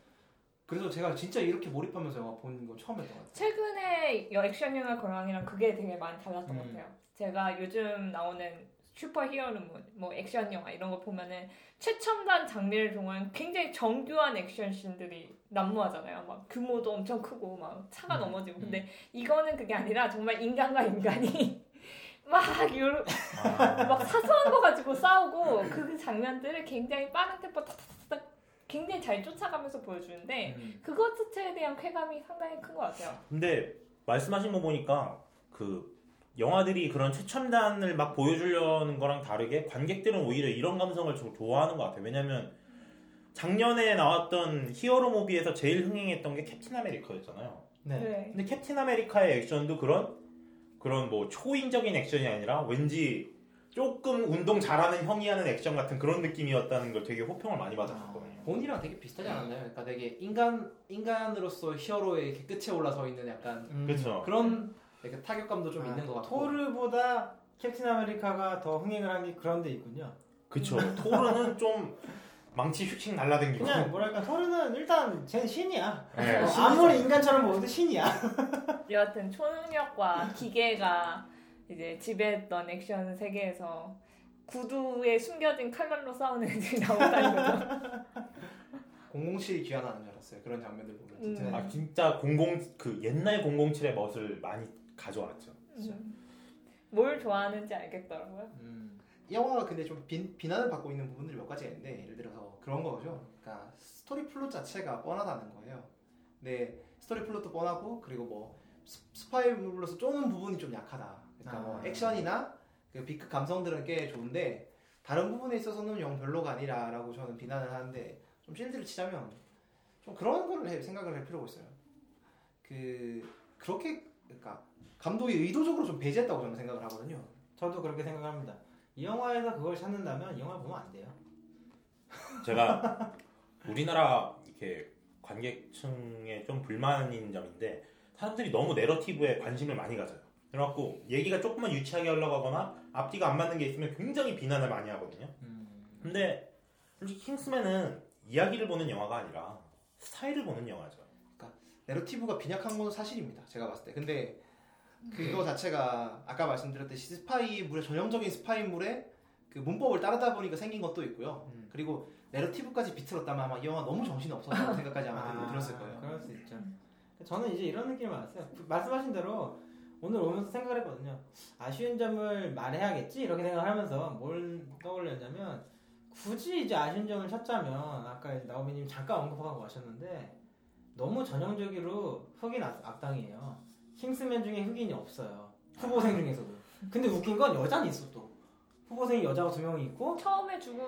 그래서 제가 진짜 이렇게 몰입하면서 영화 본거 처음 했던 것 같아요. 최근에 여- 액션 영화 거랑이랑 그게 되게 많이 달랐던 것 음. 같아요. 제가 요즘 나오는 슈퍼 히어로물, 뭐 액션 영화 이런 거 보면은 최첨단 장비를 동한 굉장히 정교한 액션 씬들이 난무하잖아요. 막 규모도 엄청 크고 막 차가 음. 넘어지고. 근데 이거는 그게 아니라 정말 인간과 인간이 막, 요, 아, 막 사소한 거 가지고 싸우고 그 장면들을 굉장히 빠른 템포 탁탁탁 굉장히 잘 쫓아가면서 보여주는데 음. 그것 자체에 대한 쾌감이 상당히 큰 것 같아요. 근데 말씀하신 거 보니까 그 영화들이 그런 최첨단을 막 보여주려는 거랑 다르게 관객들은 오히려 이런 감성을 좀 좋아하는 것 같아요. 왜냐면 작년에 나왔던 hero movie에서 제일 흥행했던 게 캡틴 아메리카였잖아요. 네. 네. 근데 캡틴 아메리카의 액션도 그런 그런 뭐 초인적인 액션이 아니라 왠지 조금 운동 잘하는 형이 하는 액션 같은 그런 느낌이었다는 걸 되게 호평을 많이 받았었거든요. 본이랑 되게 비슷하지 않았나요? 그러니까 되게 인간 인간으로서 히어로의 이렇게 끝에 올라서 있는 약간 음. 그렇죠. 그런 이렇게 타격감도 좀 아, 있는 것 같고. 토르보다 캡틴 아메리카가 더 흥행을 한 게 그런 데 있군요. 그쵸. 토르는 좀 망치 휙휙 날라댕기고. 그냥 뭐랄까 토르는 일단 쟤는 신이야. 네, 어. 아무리 인간처럼 보여도 신이야. 여하튼 초능력과 기계가 이제 지배했던 액션 세계에서 구두에 숨겨진 칼날로 싸우는 애들이 나온다는 거죠. 007이 귀환하는 줄 알았어요. 그런 장면들 보면 진짜. 음. 아 진짜 00, 그 옛날 007의 멋을 많이 가져왔죠. 음. 뭘 좋아하는지 알겠더라고요. 음. 이 영화가 근데 좀 비, 비난을 받고 있는 부분들이 몇 가지가 있는데 예를 들어서 그런 거죠. 그러니까 스토리 플롯 자체가 뻔하다는 거예요. 근데 스토리 플롯도 뻔하고 그리고 뭐 스- 스파이물로서 쪼는 부분이 좀 약하다. 그러니까 뭐 아. 액션이나 그 B급 감성들은 꽤 좋은데 다른 부분에 있어서는 영 별로가 아니라라고 저는 비난을 하는데 좀 shield를 치자면 좀 그런 거를 해- 생각을 할 필요가 있어요. 그 그렇게 그러니까 감독이 의도적으로 좀 배제했다고 저는 생각을 하거든요. 저도 그렇게 생각합니다. 이 영화에서 그걸 찾는다면 이 영화 보면 안 돼요. 제가 우리나라 이렇게 관객층에 좀 불만인 점인데 사람들이 너무 내러티브에 관심을 많이 가져요. 그래갖고 얘기가 조금만 유치하게 하려고 하거나 앞뒤가 안 맞는 게 있으면 굉장히 비난을 많이 하거든요. 음. 근데 솔직히 킹스맨은 이야기를 보는 영화가 아니라 스타일을 보는 영화죠. 내러티브가 빈약한 건 사실입니다. 제가 봤을 때. 근데 그거 자체가 아까 말씀드렸듯이 스파이물의 전형적인 스파이물의 그 문법을 따르다 보니까 생긴 것도 있고요. 음. 그리고 내러티브까지 비틀었다면 아마 이 영화 너무 정신이 없었다고 생각까지 아마 아, 들었을 거예요. 그럴 수 있죠. 저는 이제 이런 느낌을 받았어요. 그 말씀하신 대로 오늘 오면서 생각을 했거든요. 아쉬운 점을 말해야겠지 이렇게 생각을 하면서 뭘 떠올렸냐면 굳이 이제 아쉬운 점을 찾자면 아까 나오미님 잠깐 언급하고 가셨는데 너무 전형적으로 흑인 악- 악당이에요. 킹스맨 중에 흑인이 없어요. 후보생 중에서도. 근데 웃긴 건 여자는 있어 또. 후보생이 여자가 두 명이 있고 처음에 죽은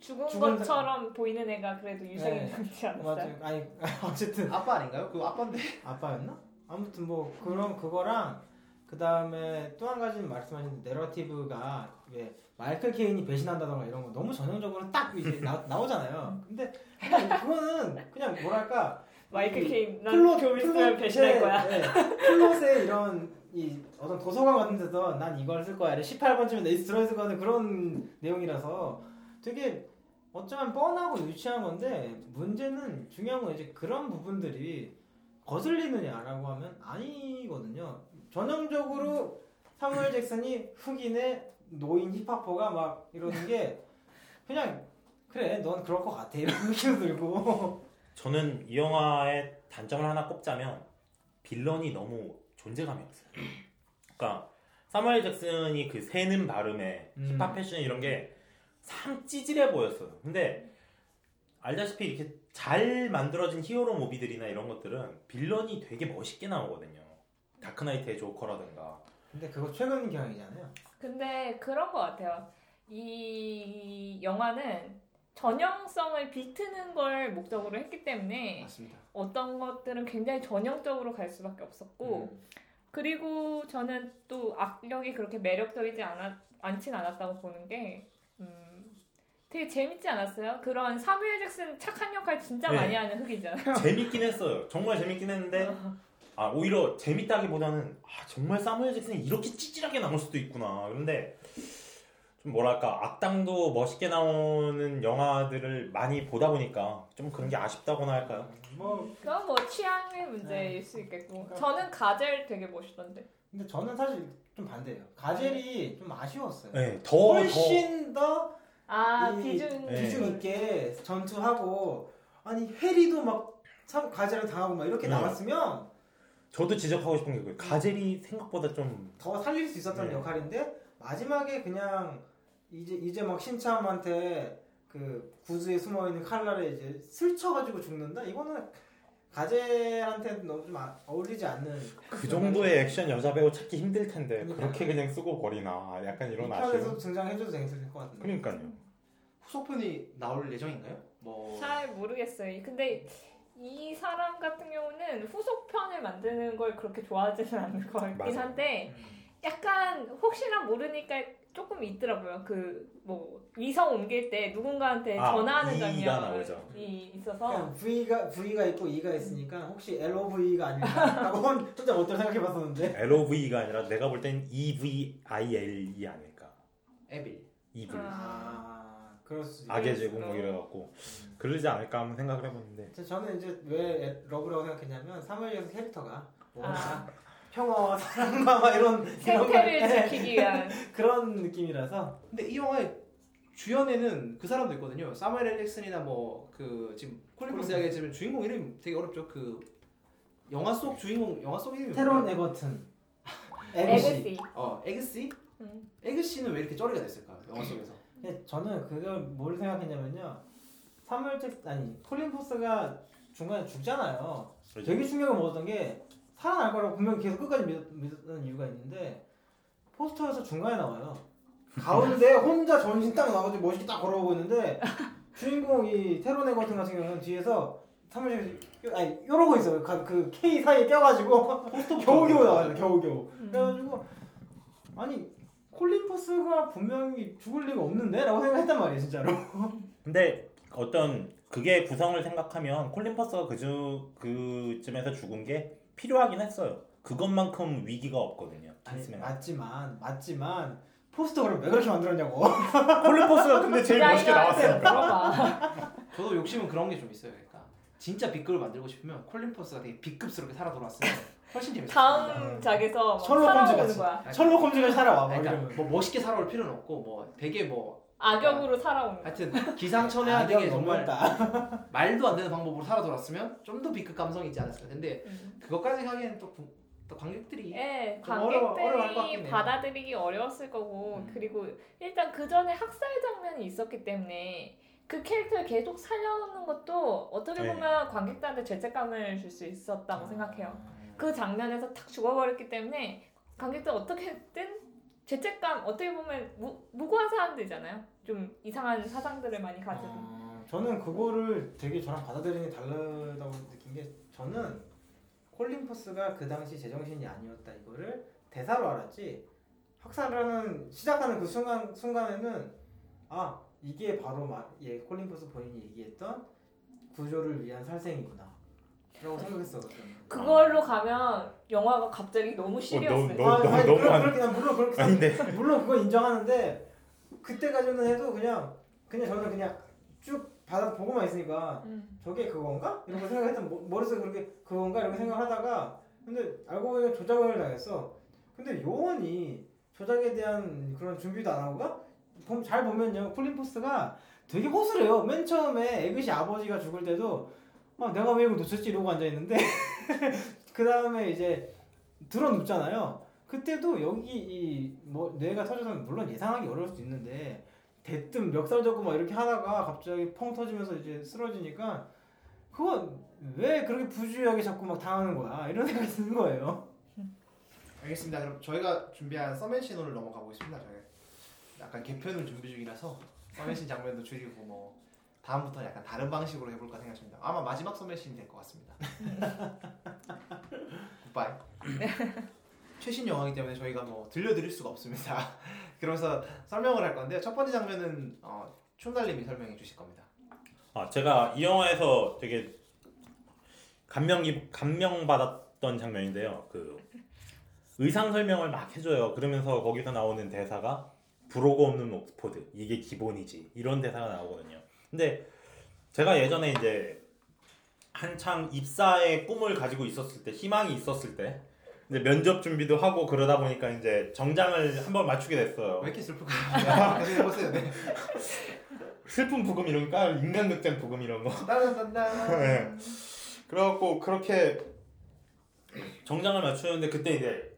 죽은 죽은 것처럼 보이는 애가 그래도 네. 남지 않았어요? 맞아요. 아니 어쨌든 아빠 아닌가요? 그 아빠인데. 아빠였나? 아무튼 뭐 그런 그거랑 그 다음에 또 한 가지는 말씀하신 narrative가 왜 마이클 케인이 배신한다던가 이런 거 너무 전형적으로 딱 이제 나, 나오잖아요. 근데 그냥 그거는 그냥 뭐랄까 마이클 이 케인 난 플롯 좀 있으면 배신할 거야. 네, 플롯의 이런 이 어떤 도서관 같은 데서 난 이걸 쓸 거야. 18번쯤에 내이 들어있을 거는 그런 내용이라서 되게 어쩌면 뻔하고 유치한 건데 문제는 중요한 건 이제 그런 부분들이 거슬리느냐라고 하면 아니거든요. 전형적으로 사무엘 잭슨이 흑인의 노인 힙합퍼가 막 이러는 게 그냥 그래 넌 그럴 것 같아 이런 느낌 들고 저는 이 영화의 단점을 하나 꼽자면 빌런이 너무 존재감이 없어요. 그러니까 사무엘 잭슨이 그 새는 발음에 음. 힙합 패션 이런 게 참 찌질해 보였어요. 근데 알다시피 이렇게 잘 만들어진 히어로 무비들이나 이런 것들은 빌런이 되게 멋있게 나오거든요. 다크나이트의 조커라든가. 근데 그거 최근 경향이잖아요. 근데 그런 것 같아요. 이 영화는 전형성을 비트는 걸 목적으로 했기 때문에 맞습니다. 어떤 것들은 굉장히 전형적으로 갈 수밖에 없었고 음. 그리고 저는 또 악력이 그렇게 매력적이지 않았, 않진 않았다고 보는 게 음, 되게 재밌지 않았어요? 그런 사무엘 잭슨 착한 역할 진짜 네. 많이 하는 흑이잖아요. 재밌긴 했어요. 정말 재밌긴 했는데 아 오히려 재밌다기보다는 아 정말 사무엘 잭슨이 이렇게 찌질하게 나올 수도 있구나. 그런데 좀 뭐랄까 악당도 멋있게 나오는 영화들을 많이 보다 보니까 좀 그런 게 아쉽다고나 할까요? 뭐 그건 뭐 취향의 문제일 수 있겠고 그러니까- 저는 가젤 되게 멋있던데. 근데 저는 사실 좀 반대예요. 가젤이 좀 아쉬웠어요. 네, 더 더. 훨씬 더아 이- 비중 네. 비중 있게 전투하고 아니 해리도 막참 가젤을 당하고 막 이렇게 네. 나왔으면 저도 지적하고 싶은 게 그거예요. 가젤이 생각보다 좀 더 살릴 수 있었던 네. 역할인데 마지막에 그냥 이제 이제 막 신참한테 그 구두에 숨어 있는 칼날에 이제 스쳐가지고 죽는다. 이거는 가젤한테 너무 좀 아- 어울리지 않는 그 정도의 액션 여자 배우 찾기 힘들 텐데 그러니까. 그렇게 그냥 쓰고 버리나 약간 이 이런 편에서 아쉬움. 등장해줘도 재밌을 것 같은데. 그러니까요. 후속편이 나올 예정인가요? 뭐 잘 모르겠어요. 근데 이 사람 같은 경우는 후속편을 만드는 걸 그렇게 좋아하지는 않을 것 같긴 맞아요. 한데 음. 약간 혹시나 모르니까 조금 있더라고요. 그 뭐 위성 옮길 때 누군가한테 아, 전화하는 장면이 나오죠. 있어서 그냥 V가 V가 있고 E가 있으니까 혹시 LOV가 아닐까라고 혼자 어떤 생각해봤었는데 LOV가 아니라 내가 볼 땐 E EVIL이 아닐까. 에빌. EV. 아. 아 그럴 수 있. 악의 제국 뭐 이래갖고 그러지 않을까 한번 생각을 해봤는데 저- 저는 이제 왜 러브라고 생각했냐면 사무엘에서 캐릭터가 뭐 아. 평화와 사랑과 막 이런 이런 생태를 거- 네, 지키기 위한 그런 느낌이라서 근데 이 영화의 주연에는 그 사람도 있거든요. 사무엘 엘 잭슨이나 뭐 그 지금 콜린 퍼스 콜린- 이야기했지만 주인공 이름 되게 어렵죠. 그 영화 속 주인공 영화 속 이름이 태런? 에저튼 에그시 에그시. 어 에그씨? 음. 에그씨는 왜 이렇게 쩌리가 됐을까? 영화 속에서. 근데 저는 그걸 뭘 생각했냐면요 사무엘 잭 아니 콜린 퍼스가 중간에 죽잖아요 되게 충격을 먹었던 게 살아날 거라고 분명히 계속 끝까지 믿었, 믿었던 이유가 있는데 포스터에서 중간에 나와요. 가운데 혼자 전신 딱 나가지고 멋있게 딱 걸어오고 있는데 주인공 이 테론 에거튼 같은 경우는 뒤에서 사무실 아니 이러고 있어요. 가- 그 K 사이에 껴가지고 겨우겨우 나와요. 겨우겨우. 음. 그래가지고 아니 콜린 포스가 분명히 죽을 리가 없는데라고 생각했단 말이에요, 진짜로. 근데 어떤 그게 구성을 생각하면 콜린 퍼스가 그주 그쯤에서 죽은 게 필요하긴 했어요. 그것만큼 위기가 없거든요. 아니, 킹스맨. 맞지만 맞지만 포스터를 왜 그렇게 만들었냐고. 콜린 퍼스가 근데 제일 야, 멋있게 이거 나왔으니까. 저도 욕심은 그런 게 좀 있어요. 그러니까 진짜 B급을 만들고 싶으면 콜린 퍼스가 되게 B급스럽게 살아 돌아왔으면 훨씬 겁니다. 다음 작에서 막 셜록 홈즈 살아오는 같이. 거야. 셜록 홈즈가 살아와. 뭐 그러니까 이러면. 뭐 멋있게 살아올 필요는 없고 뭐 되게 뭐 악역으로 살아온 거. 하여튼 기상천외하게 정말 넘었다. 말도 안 되는 방법으로 살아 돌았으면 좀 더 B급 감성이 있지 않았을까. 근데 음. 그것까지 하기엔 또, 구- 또 관객들이 예, 좀 어려워- 어려워할 것 관객들이 같긴 해요. 받아들이기 어려웠을 거고 음. 그리고 일단 그 전에 학살 장면이 있었기 때문에 그 캐릭터를 계속 살려놓는 것도 어떻게 네. 보면 관객들한테 죄책감을 줄 수 있었다고 생각해요. 그 장면에서 탁 죽어버렸기 때문에 관객들 어떻게든 죄책감 어떻게 보면 무, 무고한 사람들이잖아요. 좀 이상한 사상들을 많이 가지고. 어, 저는 그거를 되게 저랑 받아들이는 게 다르다고 느낀 게 저는 콜린 퍼스가 그 당시 제정신이 아니었다 이거를 대사로 알았지 학살을 하는 시작하는 그 순간 순간에는 아 이게 바로 막 예, 콜린 퍼스 본인이 얘기했던 구조를 위한 살생이구나 라고 생각했어. 그걸로 가면 영화가 갑자기 너무 시리어스. 너무- 아, 아니, 물론 안- 그렇게 난 물론 그렇게 아닌데. 물론 그건 인정하는데 그때까지는 해도 그냥 그냥 저는 그냥 쭉 바닥 보고만 있으니까 음. 저게 그건가? 이런 거 생각했던 머- 머릿속에 그렇게 그건가 이렇게 생각하다가 근데 알고 보니까 조작을 당했어. 근데 요원이 조작에 대한 그런 준비도 안 하고 가? 봄- 잘 보면요 콜린 포스가 되게 허술해요. 맨 처음에 에그시 아버지가 죽을 때도 아, 내가 왜 이거 놓쳤지 이러고 앉아 있는데 그 다음에 이제 들어 눕잖아요. 그때도 여기 이 뭐 뇌가 터져서 물론 예상하기 어려울 수도 있는데 대뜸 멱살 잡고 막 이렇게 하다가 갑자기 펑 터지면서 이제 쓰러지니까 그건 왜 그렇게 부주의하게 자꾸 막 당하는 거야 이런 생각이 드는 거예요. 알겠습니다. 그럼 저희가 준비한 서맨 신호를 넘어가 보겠습니다. 저희 약간 개편을 준비 중이라서 서맨신 장면도 줄이고 뭐 다음부터 약간 다른 방식으로 해볼까 생각 중입니다. 아마 마지막 서맨신이 될 것 같습니다. 굿바이. 최신 영화이기 때문에 저희가 뭐 들려드릴 수가 없습니다. 그러면서 설명을 할 건데요. 첫 번째 장면은 어, 춘달님이 설명해 주실 겁니다. 아 제가 이 영화에서 되게 감명 깊 감명 받았던 장면인데요. 그 의상 설명을 막 해줘요. 그러면서 거기서 나오는 대사가 부로고 없는 옥스퍼드 이게 기본이지 이런 대사가 나오거든요. 근데 제가 예전에 이제 한창 입사의 꿈을 가지고 있었을 때 희망이 있었을 때 이제 면접 준비도 하고 그러다 보니까 이제 정장을 한번 맞추게 됐어요. 왜 이렇게 슬프가요? 계속 해보세요. 네. 슬픈 부금 이런 거 인간 극장 부금 이런 거. 따라단다. 네. 그래갖고 그렇게 정장을 맞추는데 그때 이제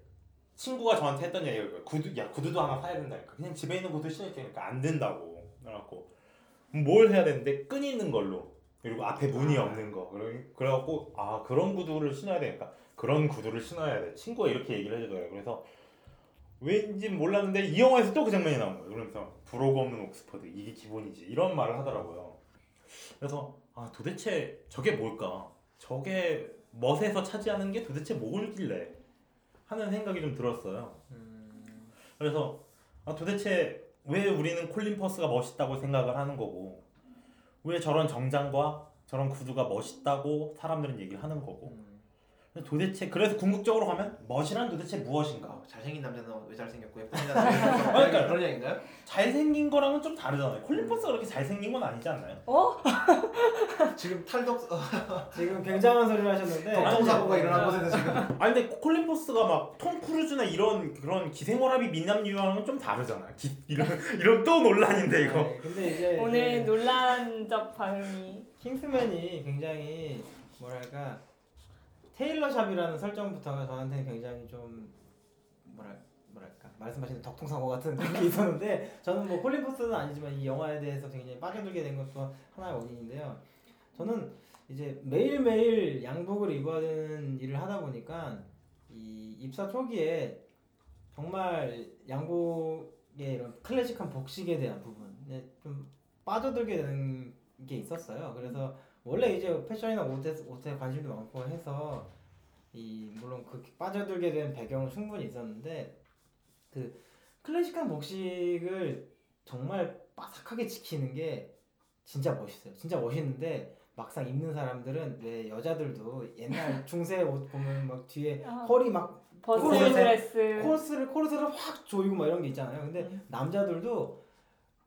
친구가 저한테 했던 얘기가. 구두 야 구두도 하나 사야 된다니까 그냥 집에 있는 구두 신을게니까 안 된다고 그래갖고 뭘 해야 되는데 끈 있는 걸로 그리고 앞에 문이 아. 없는 거 그래- 그래갖고 아 그런 구두를 신어야 되니까 그런 구두를 신어야 돼. 친구가 이렇게 얘기를 해주더라고요. 그래서 왠지 몰랐는데 이 영화에서 또 그 장면이 나온 거예요. 그러면서 부로고 없는 옥스퍼드 이게 기본이지. 이런 말을 하더라고요. 그래서 아 도대체 저게 뭘까? 저게 멋에서 차지하는 게 도대체 뭘길래? 하는 생각이 좀 들었어요. 음, 그래서 아, 도대체 왜 우리는 콜린 퍼스가 멋있다고 생각을 하는 거고 왜 저런 정장과 저런 구두가 멋있다고 사람들은 얘기를 하는 거고. 음. 도대체 그래서 궁극적으로 가면 멋이란 도대체 무엇인가? 어, 잘생긴 남자는 왜 잘생겼고 예쁜 왜 예쁘고 그러니까 그런 얘기인가요? 잘생긴 거랑은 좀 다르잖아요. 콜린 퍼스가 그렇게 잘생긴 건 아니지 않나요? 어? 지금 탈덕 어, 지금 굉장한 소리를 하셨는데. 덕통 사고가 일어난 아, 곳에서 지금. 아니 근데 콜린 퍼스가 막 톰 크루즈나 이런 그런 기생오라비 미남 유형은 좀 다르잖아 기, 이런 이런 또 논란인데 이거. 네, 근데 이제 오늘 논란적 반응이. 킹스맨이 굉장히 뭐랄까 테일러 샵이라는 설정부터가 저한테는 굉장히 좀 뭐랄 뭐랄까 말씀하시는 덕통사고 같은 그런 게 있었는데 저는 뭐 콜린 포스는 아니지만 이 영화에 대해서 굉장히 빠져들게 된 것도 하나의 원인인데요. 저는 이제 매일매일 양복을 입어야 되는 일을 하다 보니까 이 입사 초기에 정말 양복의 이런 클래식한 복식에 대한 부분에 좀 빠져들게 되는 게 있었어요. 그래서 원래 이제 패션이나 옷에, 옷에 관심도 많고 해서 이 물론 그 빠져들게 된 배경은 충분히 있었는데 그 클래식한 복식을 정말 빠삭하게 지키는 게 진짜 멋있어요. 진짜 멋있는데 막상 입는 사람들은 왜 여자들도 옛날 중세 옷 보면 막 뒤에 아, 허리 막 버스 드레스 코르셋을 코르셋을 확 조이고 막 이런 게 있잖아요. 근데 음. 남자들도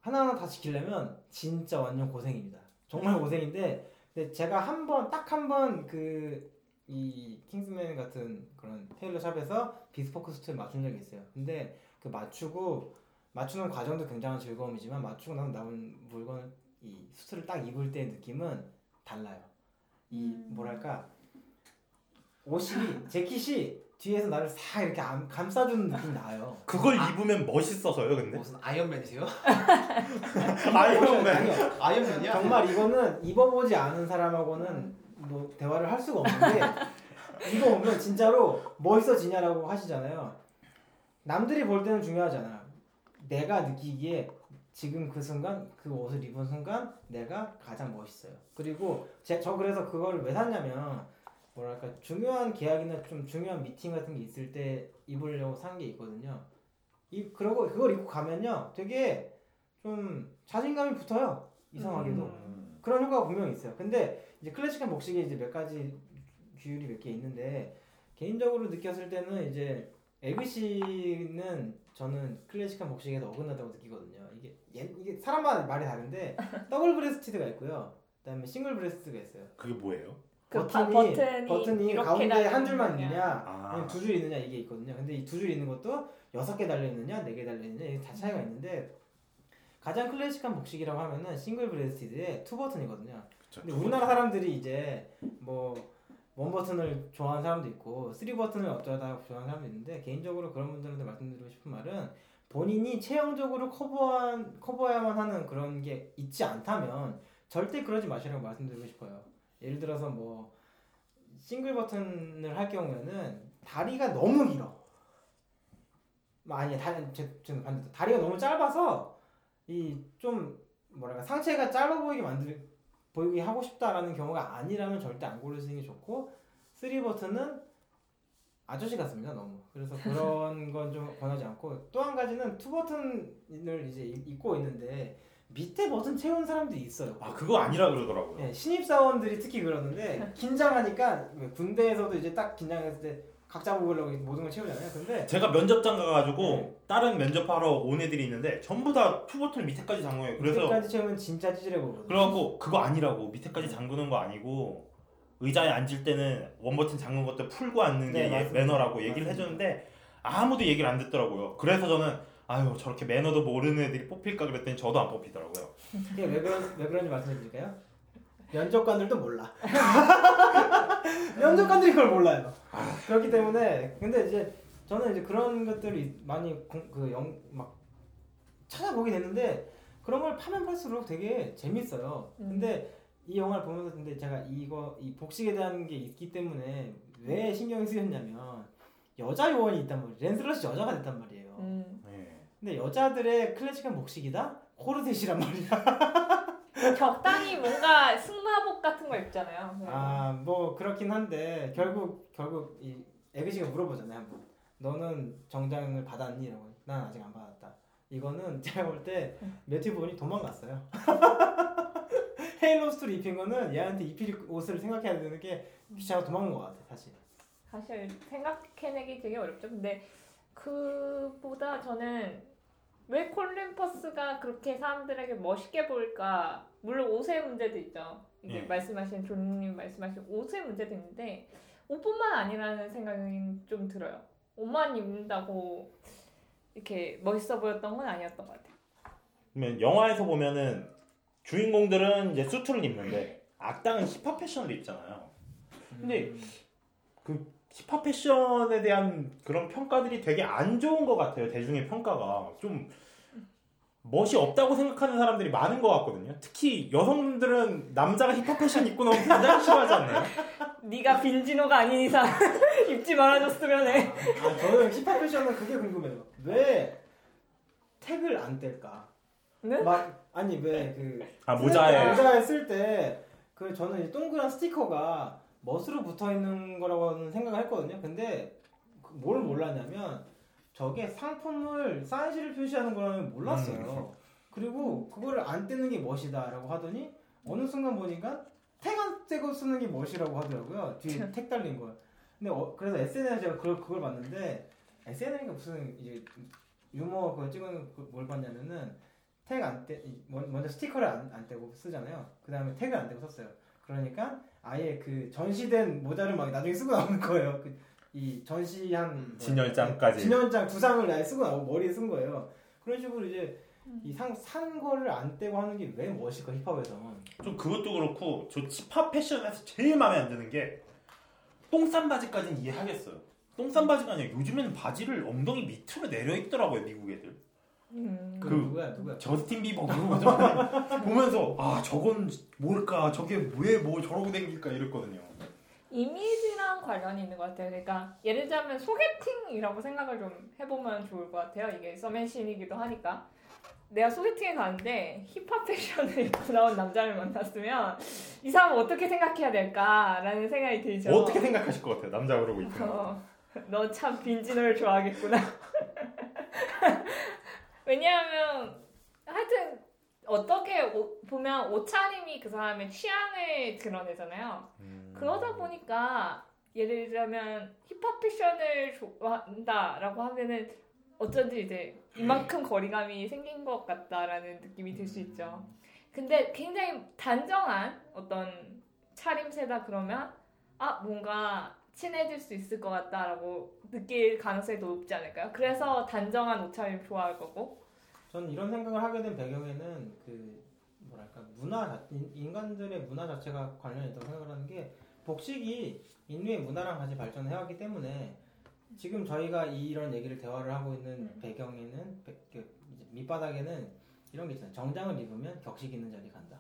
하나하나 다 지키려면 진짜 완전 고생입니다. 정말 고생인데 근데 제가 한 번 딱 한 번 그 이 킹스맨 같은 그런 테일러 샵에서 비스포크 수트를 맞춘 적이 있어요. 근데 그 맞추고 맞추는 과정도 굉장한 즐거움이지만 맞추고 나서 나온 물건 이 수트를 딱 입을 때 느낌은 달라요. 이 음. 뭐랄까 옷이 재킷이 뒤에서 나를 싹 이렇게 감, 감싸주는 느낌이 나요. 그걸 입으면 멋있어서요, 근데? 무슨 아이언맨이세요? 아이언맨. 아니요. 아이언맨이야? 정말 이거는 입어보지 않은 사람하고는 뭐 대화를 할 수가 없는데 이거 보면 진짜로 멋있어지냐라고 하시잖아요. 남들이 볼 때는 중요하잖아. 내가 느끼기에 지금 그 순간 그 옷을 입은 순간 내가 가장 멋있어요. 그리고 제, 저 그래서 그걸 왜 샀냐면 뭐랄까 중요한 계약이나 좀 중요한 미팅 같은 게 있을 때 입으려고 산 게 있거든요. 이 그러고 그걸 입고 가면요, 되게 좀 자신감이 붙어요. 이상하게도. 음. 그런 효과가 분명히 있어요. 근데 이제 클래식한 복식에 이제 몇 가지 규율이 몇 개 있는데 개인적으로 느꼈을 때는 이제 에그시는 저는 클래식한 복식에서 어긋나다고 느끼거든요. 이게 얘- 이게 사람마다 말이 다른데 double breasted가 있고요. 그다음에 single breast가 있어요. 그게 뭐예요? 그 바- 버튼이, 버튼이 이렇게 가운데 한 줄만 있느냐. 있느냐, 아. 두 줄 있느냐 이게 있거든요. 근데 이 두 줄 있는 것도 여섯 개 달려 있느냐, 네 개 달려 있느냐 이게 다 차이가 있는데 가장 클래식한 복식이라고 하면은 single breasted의 two button이거든요. 그쵸, 근데 우리나라 사람들이 이제 뭐 one button을 좋아하는 사람도 있고 three button을 어쩌다 좋아하는 사람도 있는데 개인적으로 그런 분들한테 말씀드리고 싶은 말은 본인이 체형적으로 커버한 커버해야만 하는 그런 게 있지 않다면 절대 그러지 마시라고 말씀드리고 싶어요. 예를 들어서 뭐 single button을 할 경우에는 다리가 너무 길어. 뭐 아니 다리 제, 제 반대 다리가 너무 짧아서 이 좀 뭐랄까 상체가 짧아 보이게 만들 보이게 하고 싶다라는 경우가 아니라면 절대 안 고르시는 게 좋고 three button은 아저씨 같습니다 너무 그래서 그런 건 좀 권하지 않고 또 한 가지는 two button을 이제 입- 입고 있는데 밑에 버튼 채우는 사람들이 있어요. 아, 그거 아니라 그러더라고요. 예, 신입 사원들이 특히 그러는데 긴장하니까 왜 군대에서도 이제 딱 긴장했을 때 각 잡으려고 모든 걸 채우잖아요. 근데 제가 면접장 가가지고 네. 다른 면접하러 온 애들이 있는데 전부 다 two button을 밑에까지 잠궈요. 그래서 밑에까지 채우면 진짜 찌질해 보거든요. 그래갖고 그거 아니라고 밑에까지 잠그는 거 아니고 의자에 앉을 때는 원버튼 잠근 것도 풀고 앉는 게 네, 예- 맞습니다. 매너라고 얘기를 맞습니다. 해주는데 아무도 얘기를 안 듣더라고요. 그래서 저는 아유 저렇게 매너도 모르는 애들이 뽑힐까 그랬더니 저도 안 뽑히더라고요. 이게 왜 그런 왜 그런지 말씀드릴까요? 면접관들도 몰라. 면접관들이 그걸 몰라요. 그렇기 때문에 근데 이제 저는 이제 그런 것들이 많이 그영막 찾아보게 됐는데 그런 걸 파면 팔수록 되게 재밌어요. 음. 근데 이 영화를 보면서 근데 제가 이거 이 복식에 대한 게 있기 때문에 왜 신경이 쓰였냐면 여자 요원이 있단 말이에요. 랜슬럿이 여자가 됐단 말이에요. 음. 네. 근데 여자들의 클래식한 복식이다? 코르셋이란 말이야. 적당히 뭔가 승마복 같은 거 입잖아요. 아, 뭐 그렇긴 한데 결국 결국 이 에그시가 물어보잖아요 한번. 너는 정장을 받았니?라고. 난 아직 안 받았다. 이거는 제가 볼 때 매튜 본이 도망갔어요. 헤일로 스토리 입힌 거는 얘한테 입힐 옷을 생각해야 되는 게 귀찮아 도망간 것 같아 사실. 사실 생각해내기 되게 어렵죠. 근데 그보다 저는 왜 콜린 퍼스가 그렇게 사람들에게 멋있게 보일까? 물론 옷의 문제도 있죠. 이게 예. 말씀하신 조님 말씀하신 옷의 문제도 있는데 옷뿐만 아니라는 생각이 좀 들어요. 옷만 입는다고 이렇게 멋있어 보였던 건 아니었던 것 같아요. 그러면 영화에서 보면은 주인공들은 이제 수트를 입는데 악당은 힙합 패션을 입잖아요. 근데 음. 그 힙합 패션에 대한 그런 평가들이 되게 안 좋은 것 같아요. 대중의 평가가 좀 멋이 없다고 생각하는 사람들이 많은 것 같거든요. 특히 여성분들은 남자가 힙합 패션 입고 나오면 굉장히 싫어하지 않나요? 네가 빈지노가 아닌 이상 입지 말아줬으면 해. 아, 저는 힙합 패션은 그게 궁금해요. 왜 택을 안 뗄까? 네? 막 아니 왜 그 아 모자에 모자에 쓸 때 그 저는 이 동그란 스티커가 멋으로 붙어 있는 거라고는 생각을 했거든요. 근데 그뭘 몰랐냐면 저게 상품을 사이즈를 표시하는 거라는 몰랐어요. 그리고 그거를 안 떼는 게 멋이다라고 하더니 어느 순간 보니까 택안 떼고 쓰는 게 멋이라고 하더라고요. 뒤에 택 달린 거. 근데 어, 그래서 SNS에 제가 그걸, 그걸 봤는데 SNS가 무슨 이제 유머 그거 찍은 그- 뭘 봤냐면은 택 안 떼, 먼저 스티커를 안, 안 떼고 쓰잖아요. 그 다음에 택을 안 떼고 썼어요. 그러니까 아예 그 전시된 모자를 막 나중에 쓰고 나오는 거예요. 그, 이 전시한 뭐- 진열장까지. 진열장 두 장을 아예 쓰고 나오고 머리에 쓴 거예요. 그런 식으로 이제 이상산 거를 안 떼고 하는 게 왜 멋일까 힙합에서는 좀 그것도 그렇고 저 힙합 패션에서 제일 마음에 안 드는 게 똥싼 바지까지는 이해하겠어요. 똥싼 바지가 아니라 요즘에는 바지를 엉덩이 밑으로 내려 입더라고요 미국 애들. 음. 그 그- 누구야 누구야 저스틴 비버 그런 거좀 보면서 아 저건 뭘까 저게 왜 뭐 저러고 댕길까 이랬거든요. 이미지랑 관련이 있는 것 같아요. 그러니까 예를 들자면 소개팅이라고 생각을 좀 해보면 좋을 것 같아요. 이게 서맨신이기도 하니까. 내가 소개팅에 가는데 힙합 패션을 입고 나온 남자를 만났으면 이 사람은 어떻게 생각해야 될까라는 생각이 들죠. 어떻게 생각하실 것 같아요 남자 그러고 있으면. 어, 너참 빈진호를 좋아하겠구나. 왜냐하면 하여튼 어떻게 옷- 보면 옷차림이 그 사람의 취향을 드러내잖아요. 음. 그러다 보니까 예를 들자면 힙합 패션을 좋아한다라고 하면은 어쩐지 이제 이만큼 거리감이 생긴 것 같다라는 느낌이 들 수 있죠. 근데 굉장히 단정한 어떤 차림새다 그러면 아 뭔가 친해질 수 있을 것 같다라고 느낄 가능성이 높지 않을까요? 그래서 단정한 옷차림 좋아할 거고. 저는 이런 생각을 하게 된 배경에는 그 뭐랄까 문화 자- 인- 인간들의 문화 자체가 관련이 있다고 생각을 하는 게 복식이 인류의 문화랑 같이 발전해 왔기 때문에 지금 저희가 이런 얘기를 대화를 하고 있는 음. 배경에는 배- 그 밑바닥에는 이런 게 있잖아요. 정장을 입으면 격식 있는 자리 간다.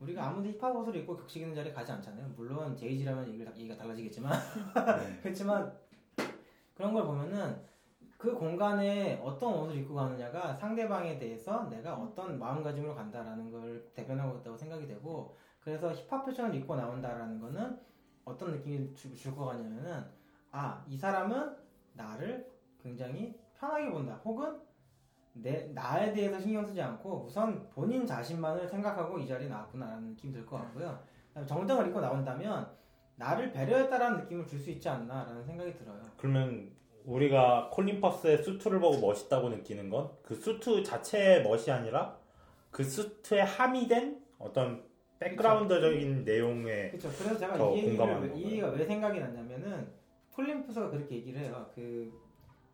우리가 아무리 힙합 옷을 입고 격식 있는 자리 가지 않잖아요. 물론 제이지라면 얘기가, 얘기가 달라지겠지만 네. 그렇지만 그런 걸 보면은 그 공간에 어떤 옷을 입고 가느냐가 상대방에 대해서 내가 어떤 마음가짐으로 간다라는 걸 대변하고 있다고 생각이 되고 그래서 힙합 패션을 입고 나온다라는 거는 어떤 느낌이 줄 것 같냐면은 아 이 사람은 나를 굉장히 편하게 본다. 혹은 내 나에 대해서 신경 쓰지 않고 우선 본인 자신만을 생각하고 이 자리에 나왔구나라는 느낌이 들 것 같고요. 정장을 입고 나온다면 나를 배려했다라는 느낌을 줄 수 있지 않나라는 생각이 들어요. 그러면 우리가 콜린 퍼스의 수트를 보고 멋있다고 느끼는 건 그 수트 자체의 멋이 아니라 그 수트에 함의된 어떤 백그라운드적인 내용의 그렇죠. 그래서 제가 더이 얘기를 공감하는 왜- 이? 얘기가 왜 생각이 났냐면은 콜린 퍼스가 그렇게 얘기를 해요. 그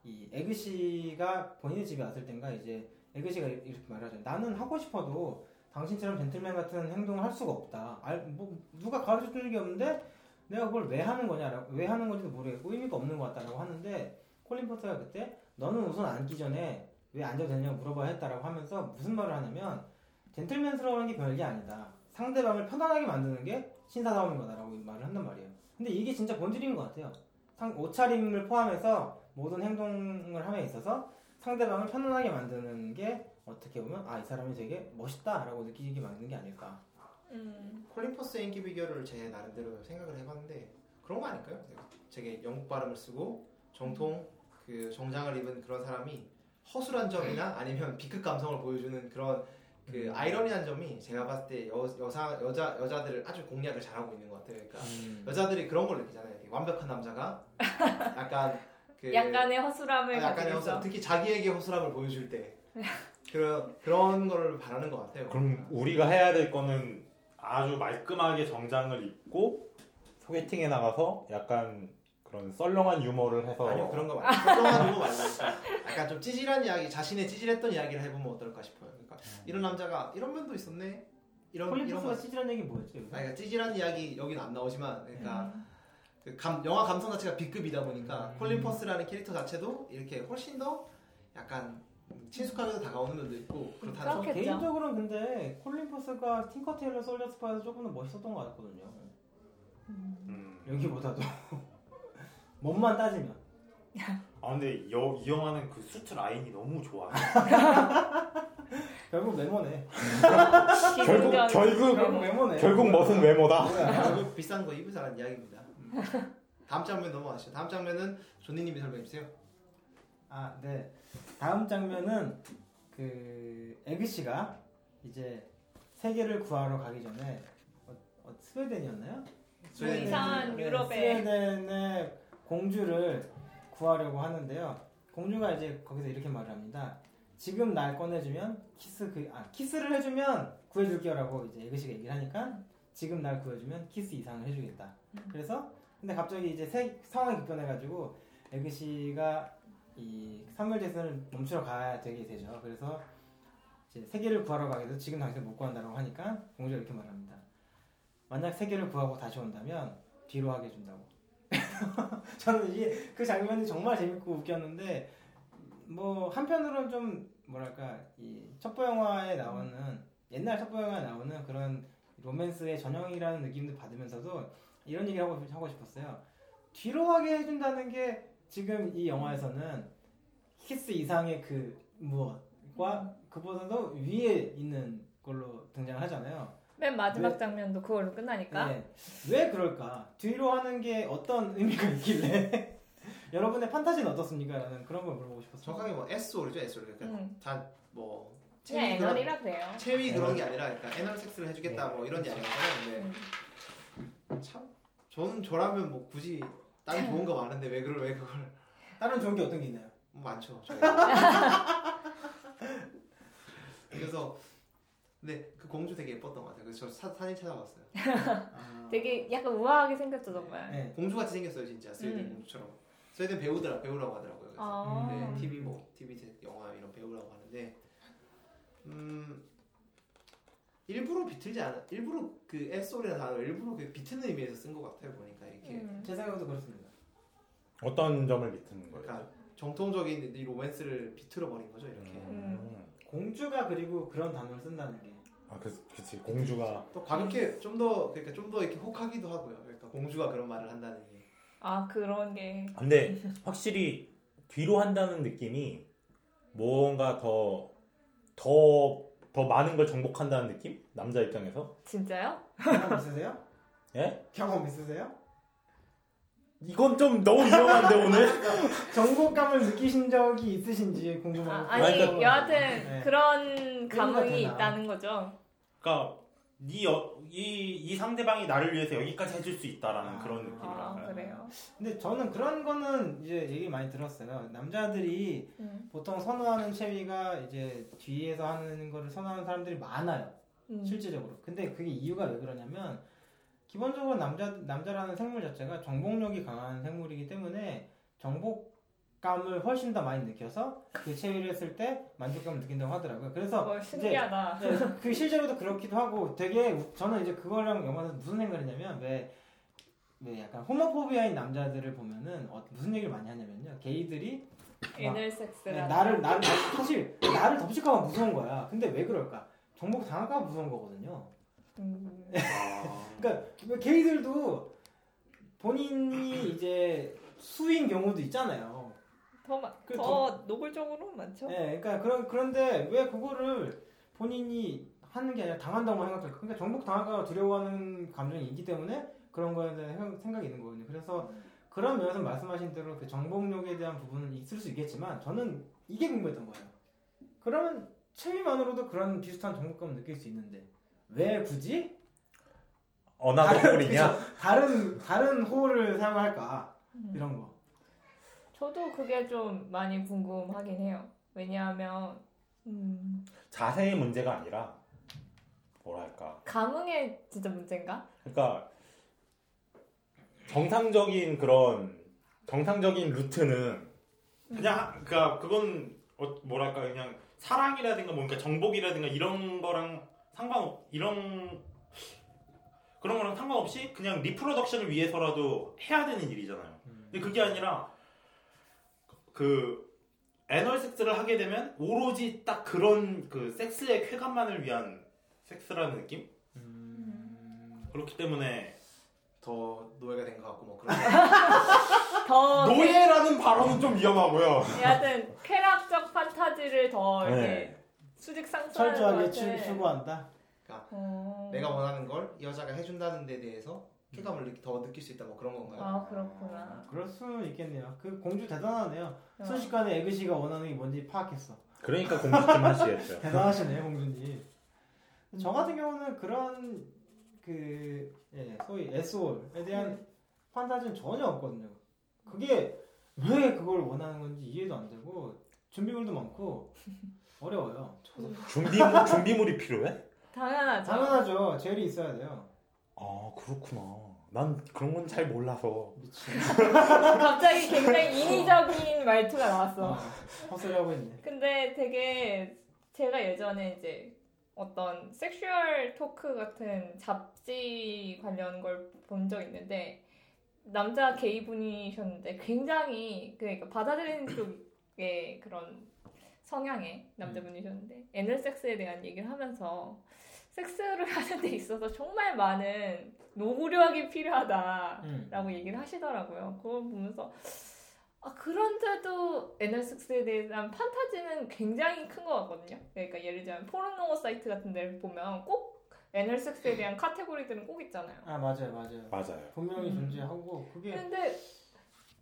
이 에그시가 본인의 집에 왔을 땐가 이제 에그시가 이렇게 말하죠. 나는 하고 싶어도 당신처럼 젠틀맨 같은 행동을 할 수가 없다. 알, 뭐 누가 가르쳐 주는 게 없는데 내가 그걸 왜 하는 거냐라고 왜 하는 건지도 모르겠고 의미가 없는 것 같다라고 하는데 콜린 퍼스가 그때 너는 우선 앉기 전에 왜 앉아도 되냐고 물어봐야 했다라고 하면서 무슨 말을 하냐면 젠틀맨스러운 게 별게 아니다. 상대방을 편안하게 만드는 게 신사다움인 거다라고 말을 한단 말이에요. 근데 이게 진짜 본질인 것 같아요. 상, 옷차림을 포함해서 모든 행동을 함에 있어서 상대방을 편안하게 만드는 게 어떻게 보면 아 이 사람이 되게 멋있다라고 느끼게 만드는 게 아닐까. 음. 콜린 퍼스의 인기 비결을 제 나름대로 생각을 해봤는데 그런 거 아닐까요? 되게 영국 발음을 쓰고 정통 그 정장을 입은 그런 사람이 허술한 점이나 아니면 B급 감성을 보여주는 그런 그 아이러니한 점이 제가 봤을 때 여, 여사 여자 여자들을 아주 공략을 잘하고 있는 것 같아요. 그러니까 여자들이 그런 걸 느끼잖아요. 완벽한 남자가 약간 그 약간의 허술함을 아, 약간의 허술. 특히 자기에게 허술함을 보여줄 때 그런 그런 거를 바라는 것 같아요. 그럼 우리가 해야 될 거는 아주 말끔하게 정장을 입고 소개팅에 나가서 약간 그런 썰렁한 유머를 해서 아니요 그런 거 말고 썰렁한 거 말고 약간 좀 찌질한 이야기 자신의 찌질했던 이야기를 해보면 어떨까 싶어요. 그러니까 이런 남자가 이런 면도 있었네. 이런 콜린 이런 퍼스가 거. 찌질한 얘기 뭐였죠? 아니, 그러니까 찌질한 이야기 여기는 안 나오지만 그러니까 음. 그 감, 영화 감성 자체가 B급이다 보니까 음. 콜린 퍼스라는 캐릭터 자체도 이렇게 훨씬 더 약간 친숙하게 다가오는 면도 있고 그렇다는 그렇겠죠. 개인적으로는 근데 콜린 퍼스가 틴커 테일러 솔저 스파이에서 조금 더 멋있었던 것 같거든요. 음. 여기보다도 몸만 따지면. 아 근데 여, 이 영화는 그 수트 라인이 너무 좋아. 결국 메모네. 결국. 결국 결국 메모네. 결국 멋은 외모다. 뭐야? 결국 비싼 거 입으자는 이야기입니다. 음. 다음 장면 넘어가시죠. 다음 장면은 조니님이 설명해 주세요. 아, 네. 다음 장면은 그 에그 씨가 이제 세계를 구하러 가기 전에 어, 어, 스웨덴이었나요? 스웨덴. 이상한 네, 유럽의 스웨덴의 공주를 구하려고 하는데요. 공주가 이제 거기서 이렇게 말을 합니다. 지금 날 꺼내주면 키스 그 아 키스를 해주면 구해줄게요라고 이제 에그시가 얘기를 하니까 지금 날 구해주면 키스 이상을 해주겠다. 음. 그래서 근데 갑자기 이제 세, 상황이 급변해가지고 에그시가 이 잭슨을 멈추러 가야 되게 되죠. 그래서 이제 세계를 구하러 가게 돼서 지금 당장 못 구한다고 하니까 공주가 이렇게 말합니다. 만약 세계를 구하고 다시 온다면 뒤로 하게 해준다고. 저는 이그 장면이 정말 재밌고 웃겼는데 뭐 한편으로는 좀 뭐랄까 이 첩보 영화에 나오는 옛날 첩보 영화에 나오는 그런 로맨스의 전형이라는 느낌도 받으면서도 이런 얘기를 하고, 하고 싶었어요. 뒤로 하게 해준다는 게 지금 이 영화에서는 키스 이상의 그 무엇과 그보다도 위에 있는 걸로 등장을 하잖아요. 맨 마지막 왜? 장면도 그걸로 끝나니까. 네. 왜 그럴까? 뒤로 하는 게 어떤 의미가 있길래? 여러분의 판타지는 어떻습니까? 라는 그런 걸 물어보고 싶었어요. 정확하게 뭐 S오르죠 S오르 그러니까 음. 다 뭐 그냥 그런 애널이라 그래요. 체위 그런 게 아니라 그러니까 애널 섹스를 해주겠다 뭐 이런 이야기잖아요. 음. 근데 참 저는 저라면 뭐 굳이 다른 좋은 거 많은데 왜 그걸 왜 그걸 다른 좋은 게 어떤 게 있나요? 뭐 많죠. 그래서 근데 그 공주 되게 예뻤던 것 같아요. 그래서 저 사, 사진 찾아봤어요. 아, 되게 약간 우아하게 생겼죠 정말. 네. 공주 같이 생겼어요 진짜 스웨덴 음. 공주처럼. 스웨덴 배우더라 배우라고 하더라고요. 그래서 아. 네, TV 뭐 TV 제- 영화 이런 배우라고 하는데 음 일부러 비틀지 않아 일부러 그 S오리라는 단어 일부러 그 비트는 의미에서 쓴 것 같아요 보니까 이게 음. 제 생각도 그렇습니다. 어떤 점을 비트는 거예요? 그러니까 정통적인 이 로맨스를 비틀어 버린 거죠 이렇게. 음. 공주가 그리고 그런 단어를 쓴다는 게 아, 그, 그치. 공주가. 또 과격해 좀더 그러니까 좀 더 이렇게 혹하기도 하고요. 그러니까 공주가 그런 말을 한다는 게. 아 그런 게 근데 확실히 뒤로 한다는 느낌이 뭔가 더, 더, 더 많은 걸 정복한다는 느낌? 남자 입장에서? 진짜요? 경험 있으세요? 예? 경험 있으세요? 이건 좀 너무 위험한데, 오늘? 정복감을 느끼신 적이 있으신지 아, 궁금하고 아니 그러니까- 여하튼 네. 그런 감흥이. 있다는 거죠. 그니까, 이, 어, 이, 이 상대방이 나를 위해서 여기까지 해줄 수 있다라는 아. 그런 아 느낌이랄까요? 그래요. 근데 저는 그런 거는 이제 얘기 많이 들었어요. 남자들이 음. 보통 선호하는 체위가 이제 뒤에서 하는 거를 선호하는 사람들이 많아요. 음. 실질적으로. 근데 그게 이유가 왜 그러냐면 기본적으로 남자 남자라는 생물 자체가 정복력이 강한 생물이기 때문에 정복 감을 훨씬 더 많이 느껴서 그 체위를 했을 때 만족감을 느낀다고 하더라고요. 그래서 어, 신기하다. 네, 그 실제로도 그렇기도 하고 되게 우- 저는 이제 그거랑 영화에서 무슨 생각을 했냐면 왜, 왜 약간 호모포비아인 남자들을 보면은 어, 무슨 얘기를 많이 하냐면요. 게이들이 애널 네, 섹스라. 나를 나를 사실 나를 덮칠까봐 무서운 거야. 근데 왜 그럴까? 정복 당할까봐 무서운 거거든요. 음. 아, 그러니까 왜 게이들도 본인이 이제 수인 경우도 있잖아요. 더, 마, 그더 노골적으로 많죠. 네, 그러니까 그런 그런데 왜 그거를 본인이 하는 게 아니라 당한다고 생각할까? 그러니까 정복 당할까 두려워하는 감정이 있기 때문에 그런 거에 대한 생- 생각이 있는 거거든요. 그래서 그런 면에서 말씀하신 대로 그 정복력에 대한 부분은 있을 수 있겠지만 저는 이게 궁금했던 거예요. 그러면 체위만으로도 그런 비슷한 정복감을 느낄 수 있는데 왜 굳이 another hole이냐? 다른 다른 hole을 사용할까 음. 이런 거. 저도 그게 좀 많이 궁금하긴 해요. 왜냐하면 음, 자세의 문제가 아니라, 뭐랄까. 감흥의 진짜 문제인가? 그러니까 정상적인 그런 정상적인 루트는 그냥 그니까 그건 어, 뭐랄까 그냥 사랑이라든가 뭔가 정복이라든가 이런 거랑 상관 이런 그런 거랑 상관없이 그냥 reproduction을 위해서라도 해야 되는 일이잖아요. 근데 그게 아니라 그 anal 섹스를 하게 되면 오로지 딱 그런 그 섹스의 쾌감만을 위한 섹스라는 느낌? 음. 그렇기 때문에 더 노예가 된 것 같고 뭐 그런. 더 노예라는 발언은 좀 위험하고요. 여하튼 쾌락적 판타지를 더 이렇게 네. 수직. 추, 추구한다. 어. 내가 원하는 걸 여자가 해준다는 데 대해서 쾌감을 느끼, 더 느낄 수 있다 뭐 그런 건가요? 아 그렇구나. 그럴 수는 있겠네요. 그 공주 대단하네요. 어. 순식간에 에그시가 원하는 게 뭔지 파악했어. 그러니까 공주팀 하시겠죠. 대단하시네요, 공주님. 저 같은 경우는 그런 그 예, 소위 에스올에 대한 판타지는 전혀 없거든요. 그게 왜 그걸 원하는 건지 이해도 안 되고 준비물도 많고 어려워요. 준비물 준비물이 필요해? 당연하죠. 당연하죠. 젤이 있어야 돼요. 아 그렇구나. 난 그런 건 잘 몰라서. 미친. 갑자기 굉장히 인위적인 말투가 나왔어. 어, 헛소리 하고 있네. 근데 되게 제가 예전에 이제 어떤 sexual talk 같은 잡지 관련 걸 본 적 있는데 남자 게이 분이셨는데 굉장히 그러니까 받아들이는 쪽의 그런 성향의 남자분이셨는데 anal 섹스에 대한 얘기를 하면서 섹스를 하는 데 있어서 정말 많은 노고력이 필요하다라고 음. 얘기를 하시더라고요. 그걸 보면서 아 그런데도 애널 섹스에 대한 판타지는 굉장히 큰 것 같거든요. 그러니까 예를 들면 포르노 사이트 같은 데를 보면 꼭 애널 섹스에 대한 카테고리들은 꼭 있잖아요. 아 맞아요, 맞아요. 맞아요. 분명히 음. 존재하고 그게 근데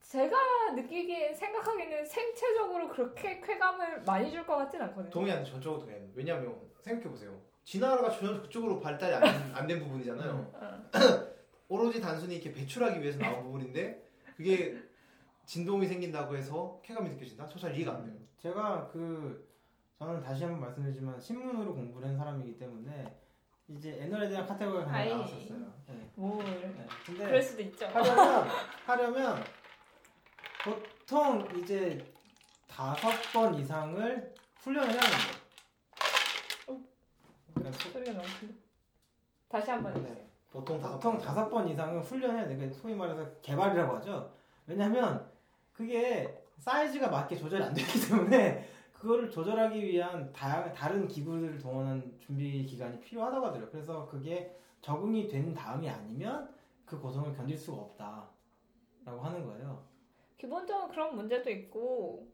제가 느끼기에 생각하기에는 생체적으로 그렇게 쾌감을 많이 줄 것 같진 않거든요. 동의하는 전적으로 동의하는. 왜냐면 생각해 보세요. 진화가 전혀 그쪽으로 발달이 안 된 부분이잖아요. 음. 어. 오로지 단순히 이렇게 배출하기 위해서 나온 부분인데 그게 진동이 생긴다고 해서 쾌감이 느껴진다? 저 잘 이해가 안 돼요. 제가 그 저는 다시 한번 말씀드리지만 신문으로 공부를 한 사람이기 때문에 이제 애널에 대한 카테고리가 하나 아이. 나왔었어요. 네. 뭘 네. 근데 그럴 수도 있죠. 하려면 하려면 보통 이제 다섯 번 이상을 훈련을 해야 돼요. 소- 소리가 너무 큰데. 다시 한번 해주세요. 네. 보통 다섯 보통 번. 다섯 번 이상은 훈련해야 돼. 그러니까 소위 말해서 개발이라고 하죠. 왜냐하면 그게 사이즈가 맞게 조절이 안 되기 때문에 그거를 조절하기 위한 다, 다른 기구들을 동원한 준비 기간이 필요하다고 하더라고요. 그래서 그게 적응이 된 다음이 아니면 그 고통을 견딜 수가 없다 라고 하는 거예요. 기본적으로 그런 문제도 있고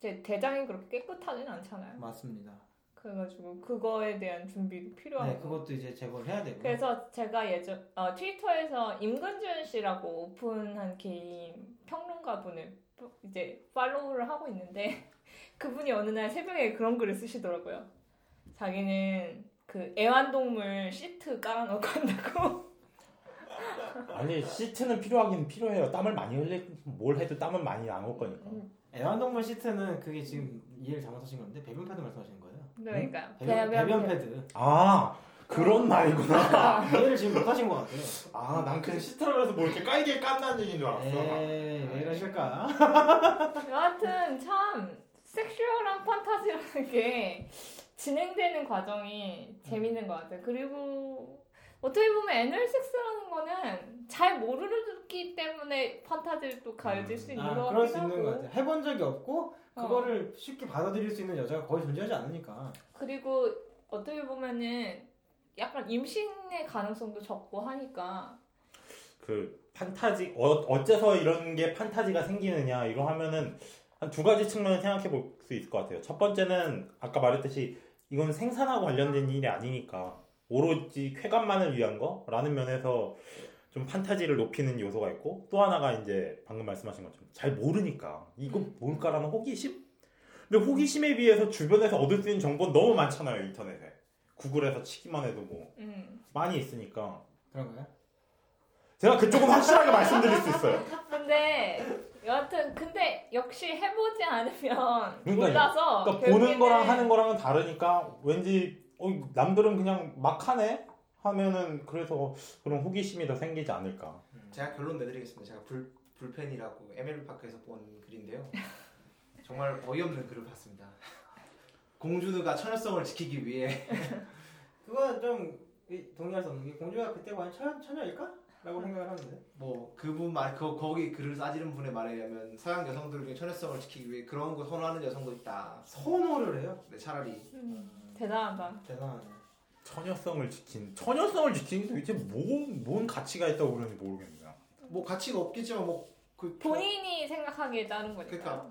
제 대장이 그렇게 깨끗하진 않잖아요. 맞습니다. 그래가지고 그거에 대한 준비도 필요하고. 네, 그것도 이제 제거를 해야 되고. 그래서 제가 예전 어, 트위터에서 임근준 씨라고 오픈한 개인 평론가 분을 이제 팔로우를 하고 있는데 그분이 어느 날 새벽에 그런 글을 쓰시더라고요. 자기는 그 애완동물 시트 깔아놓고 한다고. 아니 시트는 필요하긴 필요해요. 땀을 많이 흘리 뭘 해도 땀은 많이 나올 거니까. 음, 애완동물 시트는 그게 지금 이해를 잘못하신 건데 배변 패드 말씀하시는 거예요. 그러니까 배변, 배변 패드. 패드. 아 그런 말이구나. 이해를 지금 못하신 것 같아요. 아 난 그냥 시트라면서 뭐 이렇게 깔게 깐다는 얘기인 줄 알았어. 에이, 왜 이러실까? 여하튼 참 sexual한 판타지라는 게 진행되는 과정이 재밌는 것 같아요. 그리고 어떻게 보면 anal 섹스라는 거는 잘 모르기 때문에 판타지를 또 가져질 수 있는 아, 것 그럴 같기도 수 있는. 같아요. 해본 적이 없고 어. 그거를 쉽게 받아들일 수 있는 여자가 거의 존재하지 않으니까. 그리고 어떻게 보면은 약간 임신의 가능성도 적고 하니까 그 판타지 어, 어째서 이런 게 판타지가 생기느냐 이거 하면은 한 두 가지 측면을 생각해 볼 수 있을 것 같아요. 첫 번째는 아까 말했듯이 이건 생산하고 관련된 일이 아니니까 오로지 쾌감만을 위한 거라는 면에서 좀 판타지를 높이는 요소가 있고 또 하나가 이제 방금 말씀하신 것처럼 잘 모르니까 이거 뭘까라는 호기심? 근데 호기심에 비해서 주변에서 얻을 수 있는 정보는 너무 많잖아요 인터넷에 구글에서 치기만 해도 뭐 음. 많이 있으니까 그런가요? 제가 그쪽은 확실하게 말씀드릴 수 있어요. 근데 여하튼 근데 역시 해보지 않으면 그러니까요. 몰라서 그러니까 보는 거랑 하는 거랑은 다르니까 왠지 어, 남들은 그냥 막 하네 하면은 그래서 그런 호기심이 더 생기지 않을까. 제가 결론 내드리겠습니다. 제가 불, 불펜이라고 MLB 파크에서 본 글인데요. 정말 어이없는 글을 봤습니다. 공주누가 처녀성을 지키기 위해 그건 좀 이- 동의할 수 없는 게 공주가 그때 과연 처, 처녀일까? 라고 생각을 하는데. 뭐 그분 말 그, 거기 글을 싸지는 분의 말에 의하면 서양 여성들 중에 처녀성을 지키기 위해 그런 거 선호하는 여성도 있다. 선호를 해요. 근데 차라리 음, 대단하다. 대단하네. 처녀성을 지킨 처녀성을 지키는 게 도대체 뭔, 뭔 가치가 있다고 그러는지 모르겠네요. 뭐 가치가 없겠지만 뭐그 본인이 생각하기에 따른 거니까. 그러니까.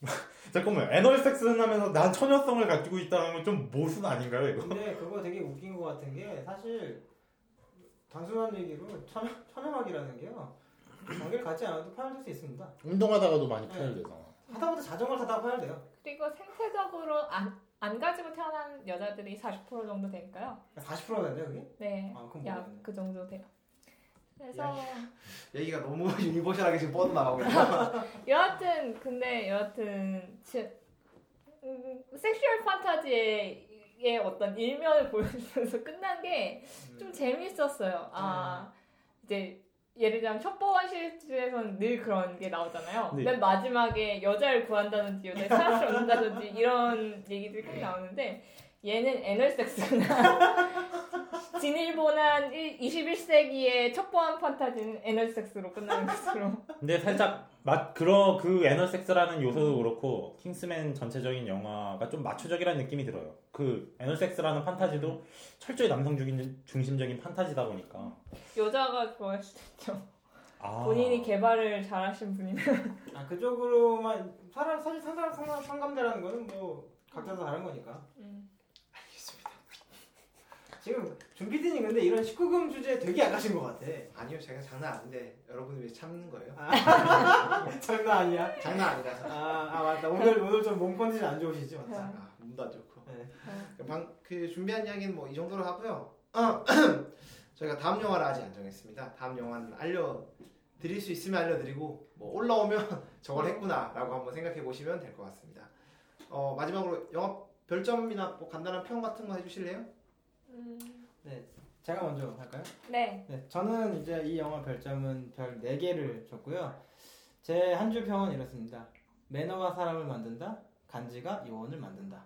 잠깐만 애널 섹스는 하면서 난 처녀성을 가지고 있다는 건 좀 모순 아닌가요 이거? 근데 그거 되게 웃긴 것 같은 게 사실 단순한 얘기로 처녀, 처녀막이라는 게요. 관계를 갖지 않아도 파열될 수 있습니다. 운동하다가도 많이 파열되잖아. 하다못해 자전거를 타다가 파열돼요. 그리고 생태적으로 안, 안 가지고 태어난 여자들이 40% 정도 되니까요. 40%가 된대요, 그게? 네. 아, 그럼 약. 그 정도 돼요. 그래서 얘기가 너무 universal하게 지금 뻗어나가고 있어. 여하튼 근데 여하튼 지, 음, sexual 판타지의 어떤 일면을 보여주면서 끝난 게좀 재밌었어요. 아 이제 예를 들면 첩보원 시리즈에서는 늘 그런 게 나오잖아요. 네. 맨 마지막에 여자를 구한다든지 여자의 사랑을 얻는다든지 이런 얘기들이 꼭 나오는데 얘는 애널섹스구나. 진일보난 21세기의 첩보원 판타지는 애널섹스로 끝나는 것으로. 근데 살짝 맛 그러 그 애널섹스라는 요소도 그렇고 킹스맨 전체적인 영화가 좀 마초적이라는 느낌이 들어요. 그 애널섹스라는 판타지도 철저히 남성 중심- 중심적인 판타지다 보니까 여자가 좋아할 수도 있죠. 아. 본인이 개발을 잘하신 분이면. 아 그쪽으로만 사람 사실 상상 상상 상감대라는 거는 뭐 각자 다 다른 거니까. 음. 지금 준 PD님 근데 이런 19금 주제 되게 약하신 것 같아. 아니요, 제가 장난 아닌데 여러분이 왜 참는 거예요? 장난 아니야. 장난 아니라서. 아, 아 맞다. 오늘 오늘 좀 몸 컨디션 안 좋으시지 맞다. 아, 몸도 안 좋고. 네. 그 방, 그 준비한 이야기는 뭐 이 정도로 하고요. 어, 저희가 다음 영화를 아직 안 정했습니다. 다음 영화는 알려 드릴 수 있으면 알려드리고 뭐 올라오면 저걸 했구나라고 한번 생각해 보시면 될 것 같습니다. 어, 마지막으로 영화 별점이나 뭐 간단한 평 같은 거 해주실래요? 음. 네. 제가 먼저 할까요? 네. 네. 저는 이제 이 영화 별점은 별 4개를 줬고요. 제 한 줄 평은 이렇습니다. 매너가 사람을 만든다. 간지가 요원을 만든다.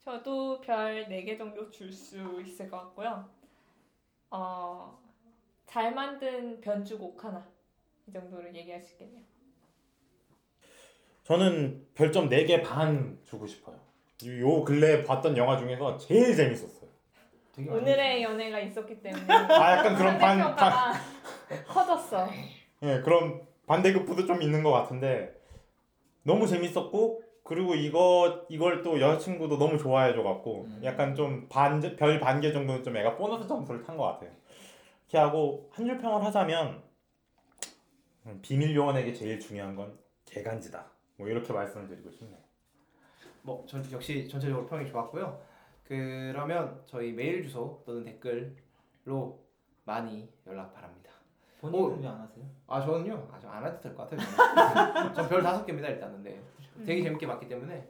저도 별 4개 정도 줄 수 있을 것 같고요. 어, 잘 만든 변주곡 하나. 이 정도를 얘기할 수 있겠네요. 저는 별점 4개 반 주고 싶어요. 요- 요 근래 봤던 영화 중에서 제일 재밌었어요. 오늘의 연애가 있었기 때문에 아 약간 그런 반, 반 커졌어. 예, 그런 반대급부도 좀 있는 것 같은데 너무 재밌었고 그리고 이거 이걸 또 여자친구도 너무 좋아해줘 갖고 음. 약간 좀반별 반 개 정도는 좀 애가 보너스 점수를 탄 것 같아요. 이렇게 하고 한 줄 평을 하자면 음, 비밀 요원에게 제일 중요한 건 개간지다. 뭐 이렇게 말씀을 드리고 싶네요. 뭐 전, 역시 전체적으로 평이 좋았고요. 그러면 저희 메일 주소 또는 댓글로 많이 연락 바랍니다. 본인은 왜 안 하세요? 아 저는요 아주 안 해도 될 것 같아요. 전 별 다섯 개입니다 일단은 네. 되게 재밌게 봤기 때문에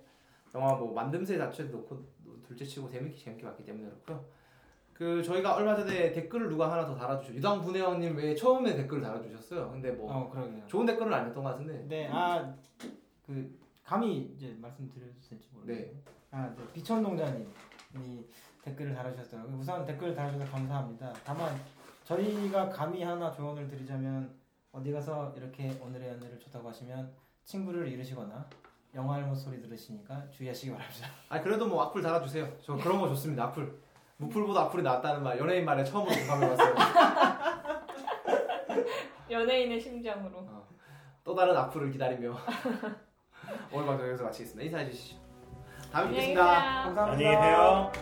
영화 뭐 만듦새 자체도 놓고 둘째치고 재밌게 재밌게 봤기 때문에 그렇고요. 그 저희가 얼마 전에 댓글을 누가 하나 더 달아주셨 유당 분해왕님 왜 처음에 댓글을 달아주셨어요. 근데 뭐 어. 좋은 댓글은 아니었던 것 같은데 네, 아, 그 감히 이제 말씀드려도 될지 모르겠네요. 아, 네, 비천농자님이 댓글을 달아주셨더라고요. 우선 댓글 달아주셔서 감사합니다. 다만 저희가 감히 하나 조언을 드리자면 어디 가서 이렇게 오늘의 연애를 좋다고 하시면 친구를 잃으시거나 영화 할머 소리 들으시니까 주의하시기 바랍니다. 아 그래도 뭐 악플 달아주세요. 저 그런 거 좋습니다. 악플 무플보다 악플이 낫다는 말 연예인 말에 처음으로 공감해봤어요. 연예인의 심장으로. 또 다른 악플을 기다리며 오늘 방송 여기서 마치겠습니다. 인사해 주시죠. 다음에 뵙겠습니다. 감사합니다. 안녕히 계세요.